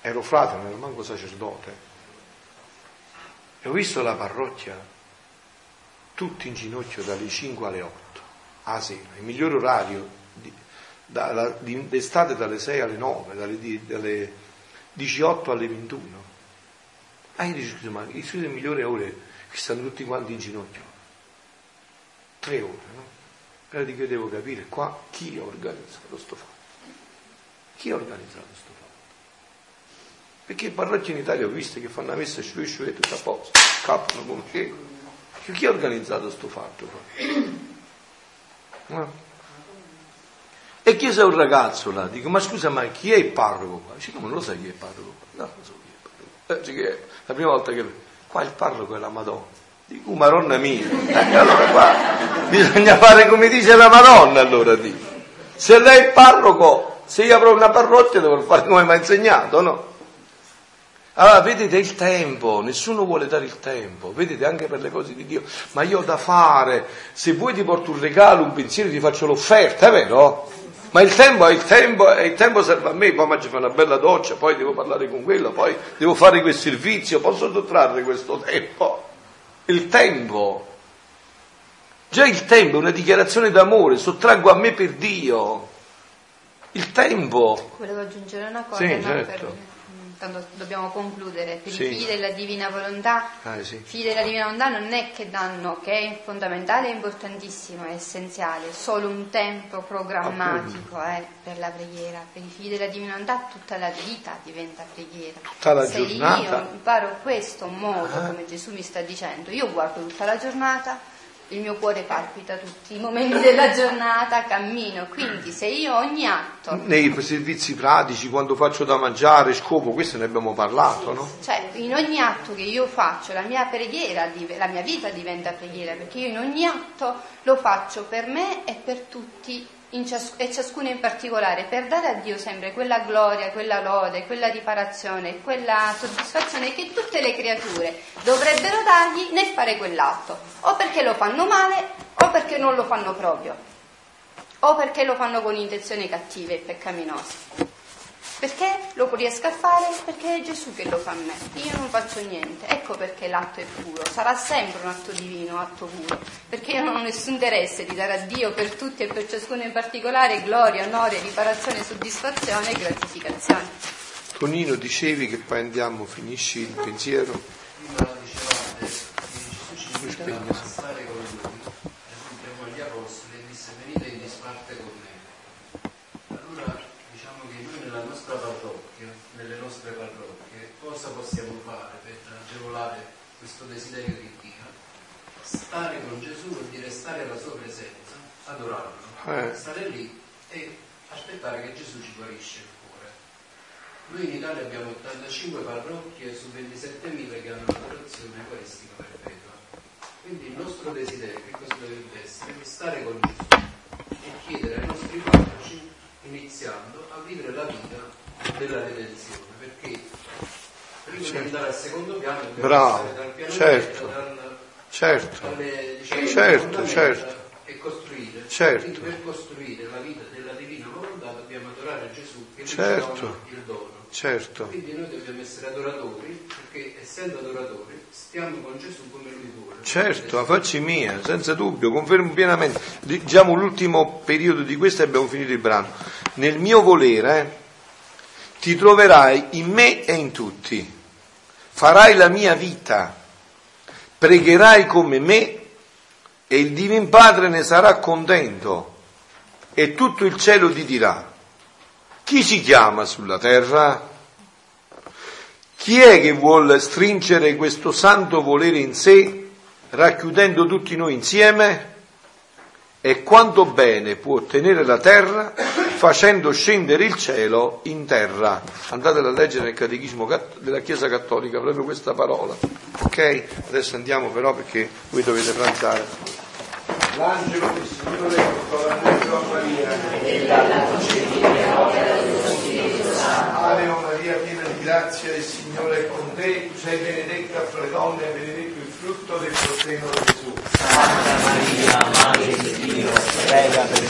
Speaker 1: ero frate, non ero manco sacerdote, e ho visto la parrocchia tutti in ginocchio dalle 5 alle 8, a sera, il migliore orario d'estate dalle 6 alle 9, dalle, dalle 18 alle 21. Ah, io dico, ma il suo migliore ore che stanno tutti quanti in ginocchio. Tre ore, no? Allora dico, io devo capire qua chi ha organizzato sto fatto. Chi ha organizzato sto fatto? Perché parrocchie in Italia ho visto che fanno la messa sciù e tutto a posto, scappano come che. Chi ha organizzato sto fatto qua? No? E chiese a un ragazzo là, dico, ma scusa, ma chi è il parroco qua? Dice, come non lo sai chi è il parroco qua? No, non so chi è il parroco. Eh, dice, la prima volta che... Qua il parroco è la Madonna. Dico, oh, Madonna mia. Eh, allora qua bisogna fare come dice la Madonna, allora dico. Se lei è il parroco, se io avrò una parrocchia devo fare come mi ha insegnato, no? Allora, vedete il tempo, nessuno vuole dare il tempo, vedete anche per le cose di Dio, ma io ho da fare, se vuoi ti porto un regalo, un pensiero, ti faccio l'offerta, è vero? Ma il tempo è il tempo e il tempo serve a me, poi mi faccio una bella doccia, poi devo parlare con quello, poi devo fare quel servizio, posso sottrarre questo tempo? Il tempo. Già il tempo è una dichiarazione d'amore, sottraggo a me per Dio. Il tempo.
Speaker 5: Volevo aggiungere una cosa.
Speaker 1: Sì, certo.
Speaker 5: per, tanto dobbiamo concludere, per
Speaker 1: Sì.
Speaker 5: i figli della divina volontà,
Speaker 1: Ah, sì.
Speaker 5: figli della divina volontà non è che danno, che è fondamentale, è importantissimo, è essenziale, solo un tempo programmatico eh, per la preghiera, per i figli della divina volontà tutta la vita diventa preghiera.
Speaker 1: Tutta la
Speaker 5: Se
Speaker 1: giornata.
Speaker 5: io imparo questo modo,
Speaker 1: Ah.
Speaker 5: come Gesù mi sta dicendo, io guardo tutta la giornata, il mio cuore palpita tutti i momenti della giornata, cammino, quindi se io ogni atto
Speaker 1: Nei servizi pratici, quando faccio da mangiare, scopo, questo ne abbiamo parlato, no?
Speaker 5: Cioè, in ogni atto che io faccio, la mia preghiera, la mia vita diventa preghiera, perché io in ogni atto lo faccio per me e per tutti, cias- e ciascuno in particolare, per dare a Dio sempre quella gloria, quella lode, quella riparazione, quella soddisfazione che tutte le creature dovrebbero dargli nel fare quell'atto, o perché lo fanno male o perché non lo fanno proprio, o perché lo fanno con intenzioni cattive e peccaminose. Perché lo riesco a fare? Perché è Gesù che lo fa a me, io non faccio niente. Ecco perché l'atto è puro, sarà sempre un atto divino, un atto puro, perché io non ho nessun interesse di dare a Dio per tutti e per ciascuno in particolare gloria, onore, riparazione, soddisfazione e gratificazione.
Speaker 1: Tonino, dicevi che poi andiamo, finisci il pensiero?
Speaker 8: prima dicevate che Gesù ci invita a stare con lui, Gesù chiamò gli apostoli e disse venite in disparte con me. Allora diciamo che noi nella nostra parrocchia, nelle nostre parrocchie, cosa possiamo fare per agevolare questo desiderio di Dio? Stare con Gesù vuol dire stare alla sua presenza, adorarlo,
Speaker 1: Eh.
Speaker 8: stare lì e aspettare che Gesù ci guarisce il cuore. Noi in Italia abbiamo 85 parrocchie su 27.000 che hanno l'adorazione eucaristica perpetua. Quindi il nostro desiderio, che cosa dovrebbe essere? Stare con Gesù e chiedere ai nostri parroci, iniziando a vivere la vita della redenzione, perché prima di andare al secondo piano dobbiamo
Speaker 1: Bravo,
Speaker 8: passare dal piano
Speaker 1: certo.
Speaker 8: dal,
Speaker 1: Certo,
Speaker 8: dalle diciamo,
Speaker 1: Certo, certo.
Speaker 8: e costruire.
Speaker 1: Certo.
Speaker 8: Quindi per costruire la vita della divina volontà dobbiamo adorare Gesù che ci
Speaker 1: Certo.
Speaker 8: dona il dono.
Speaker 1: certo.
Speaker 8: Quindi noi dobbiamo essere adoratori, perché essendo adoratori stiamo con Gesù come lui vuole.
Speaker 1: Certo, la facci mia, senza dubbio, confermo pienamente. Diciamo l'ultimo periodo di questo e abbiamo finito il brano. Nel mio volere ti troverai in me e in tutti. Farai la mia vita, pregherai come me e il Divin Padre ne sarà contento e tutto il cielo ti dirà, chi ci chiama sulla terra? Chi è che vuole stringere questo santo volere in sé, racchiudendo tutti noi insieme? E quanto bene può ottenere la terra facendo scendere il cielo in terra? Andate a leggere nel Catechismo cat- della Chiesa Cattolica proprio questa parola. Ok? Adesso andiamo però perché voi dovete pranzare. L'angelo del Signore portò l'angelo a Maria. Ave Maria, piena di grazia, il Signore è con te, tu sei benedetta fra le donne e benedetto il frutto del tuo seno Gesù.
Speaker 9: Santa Maria, Madre di Dio, prega per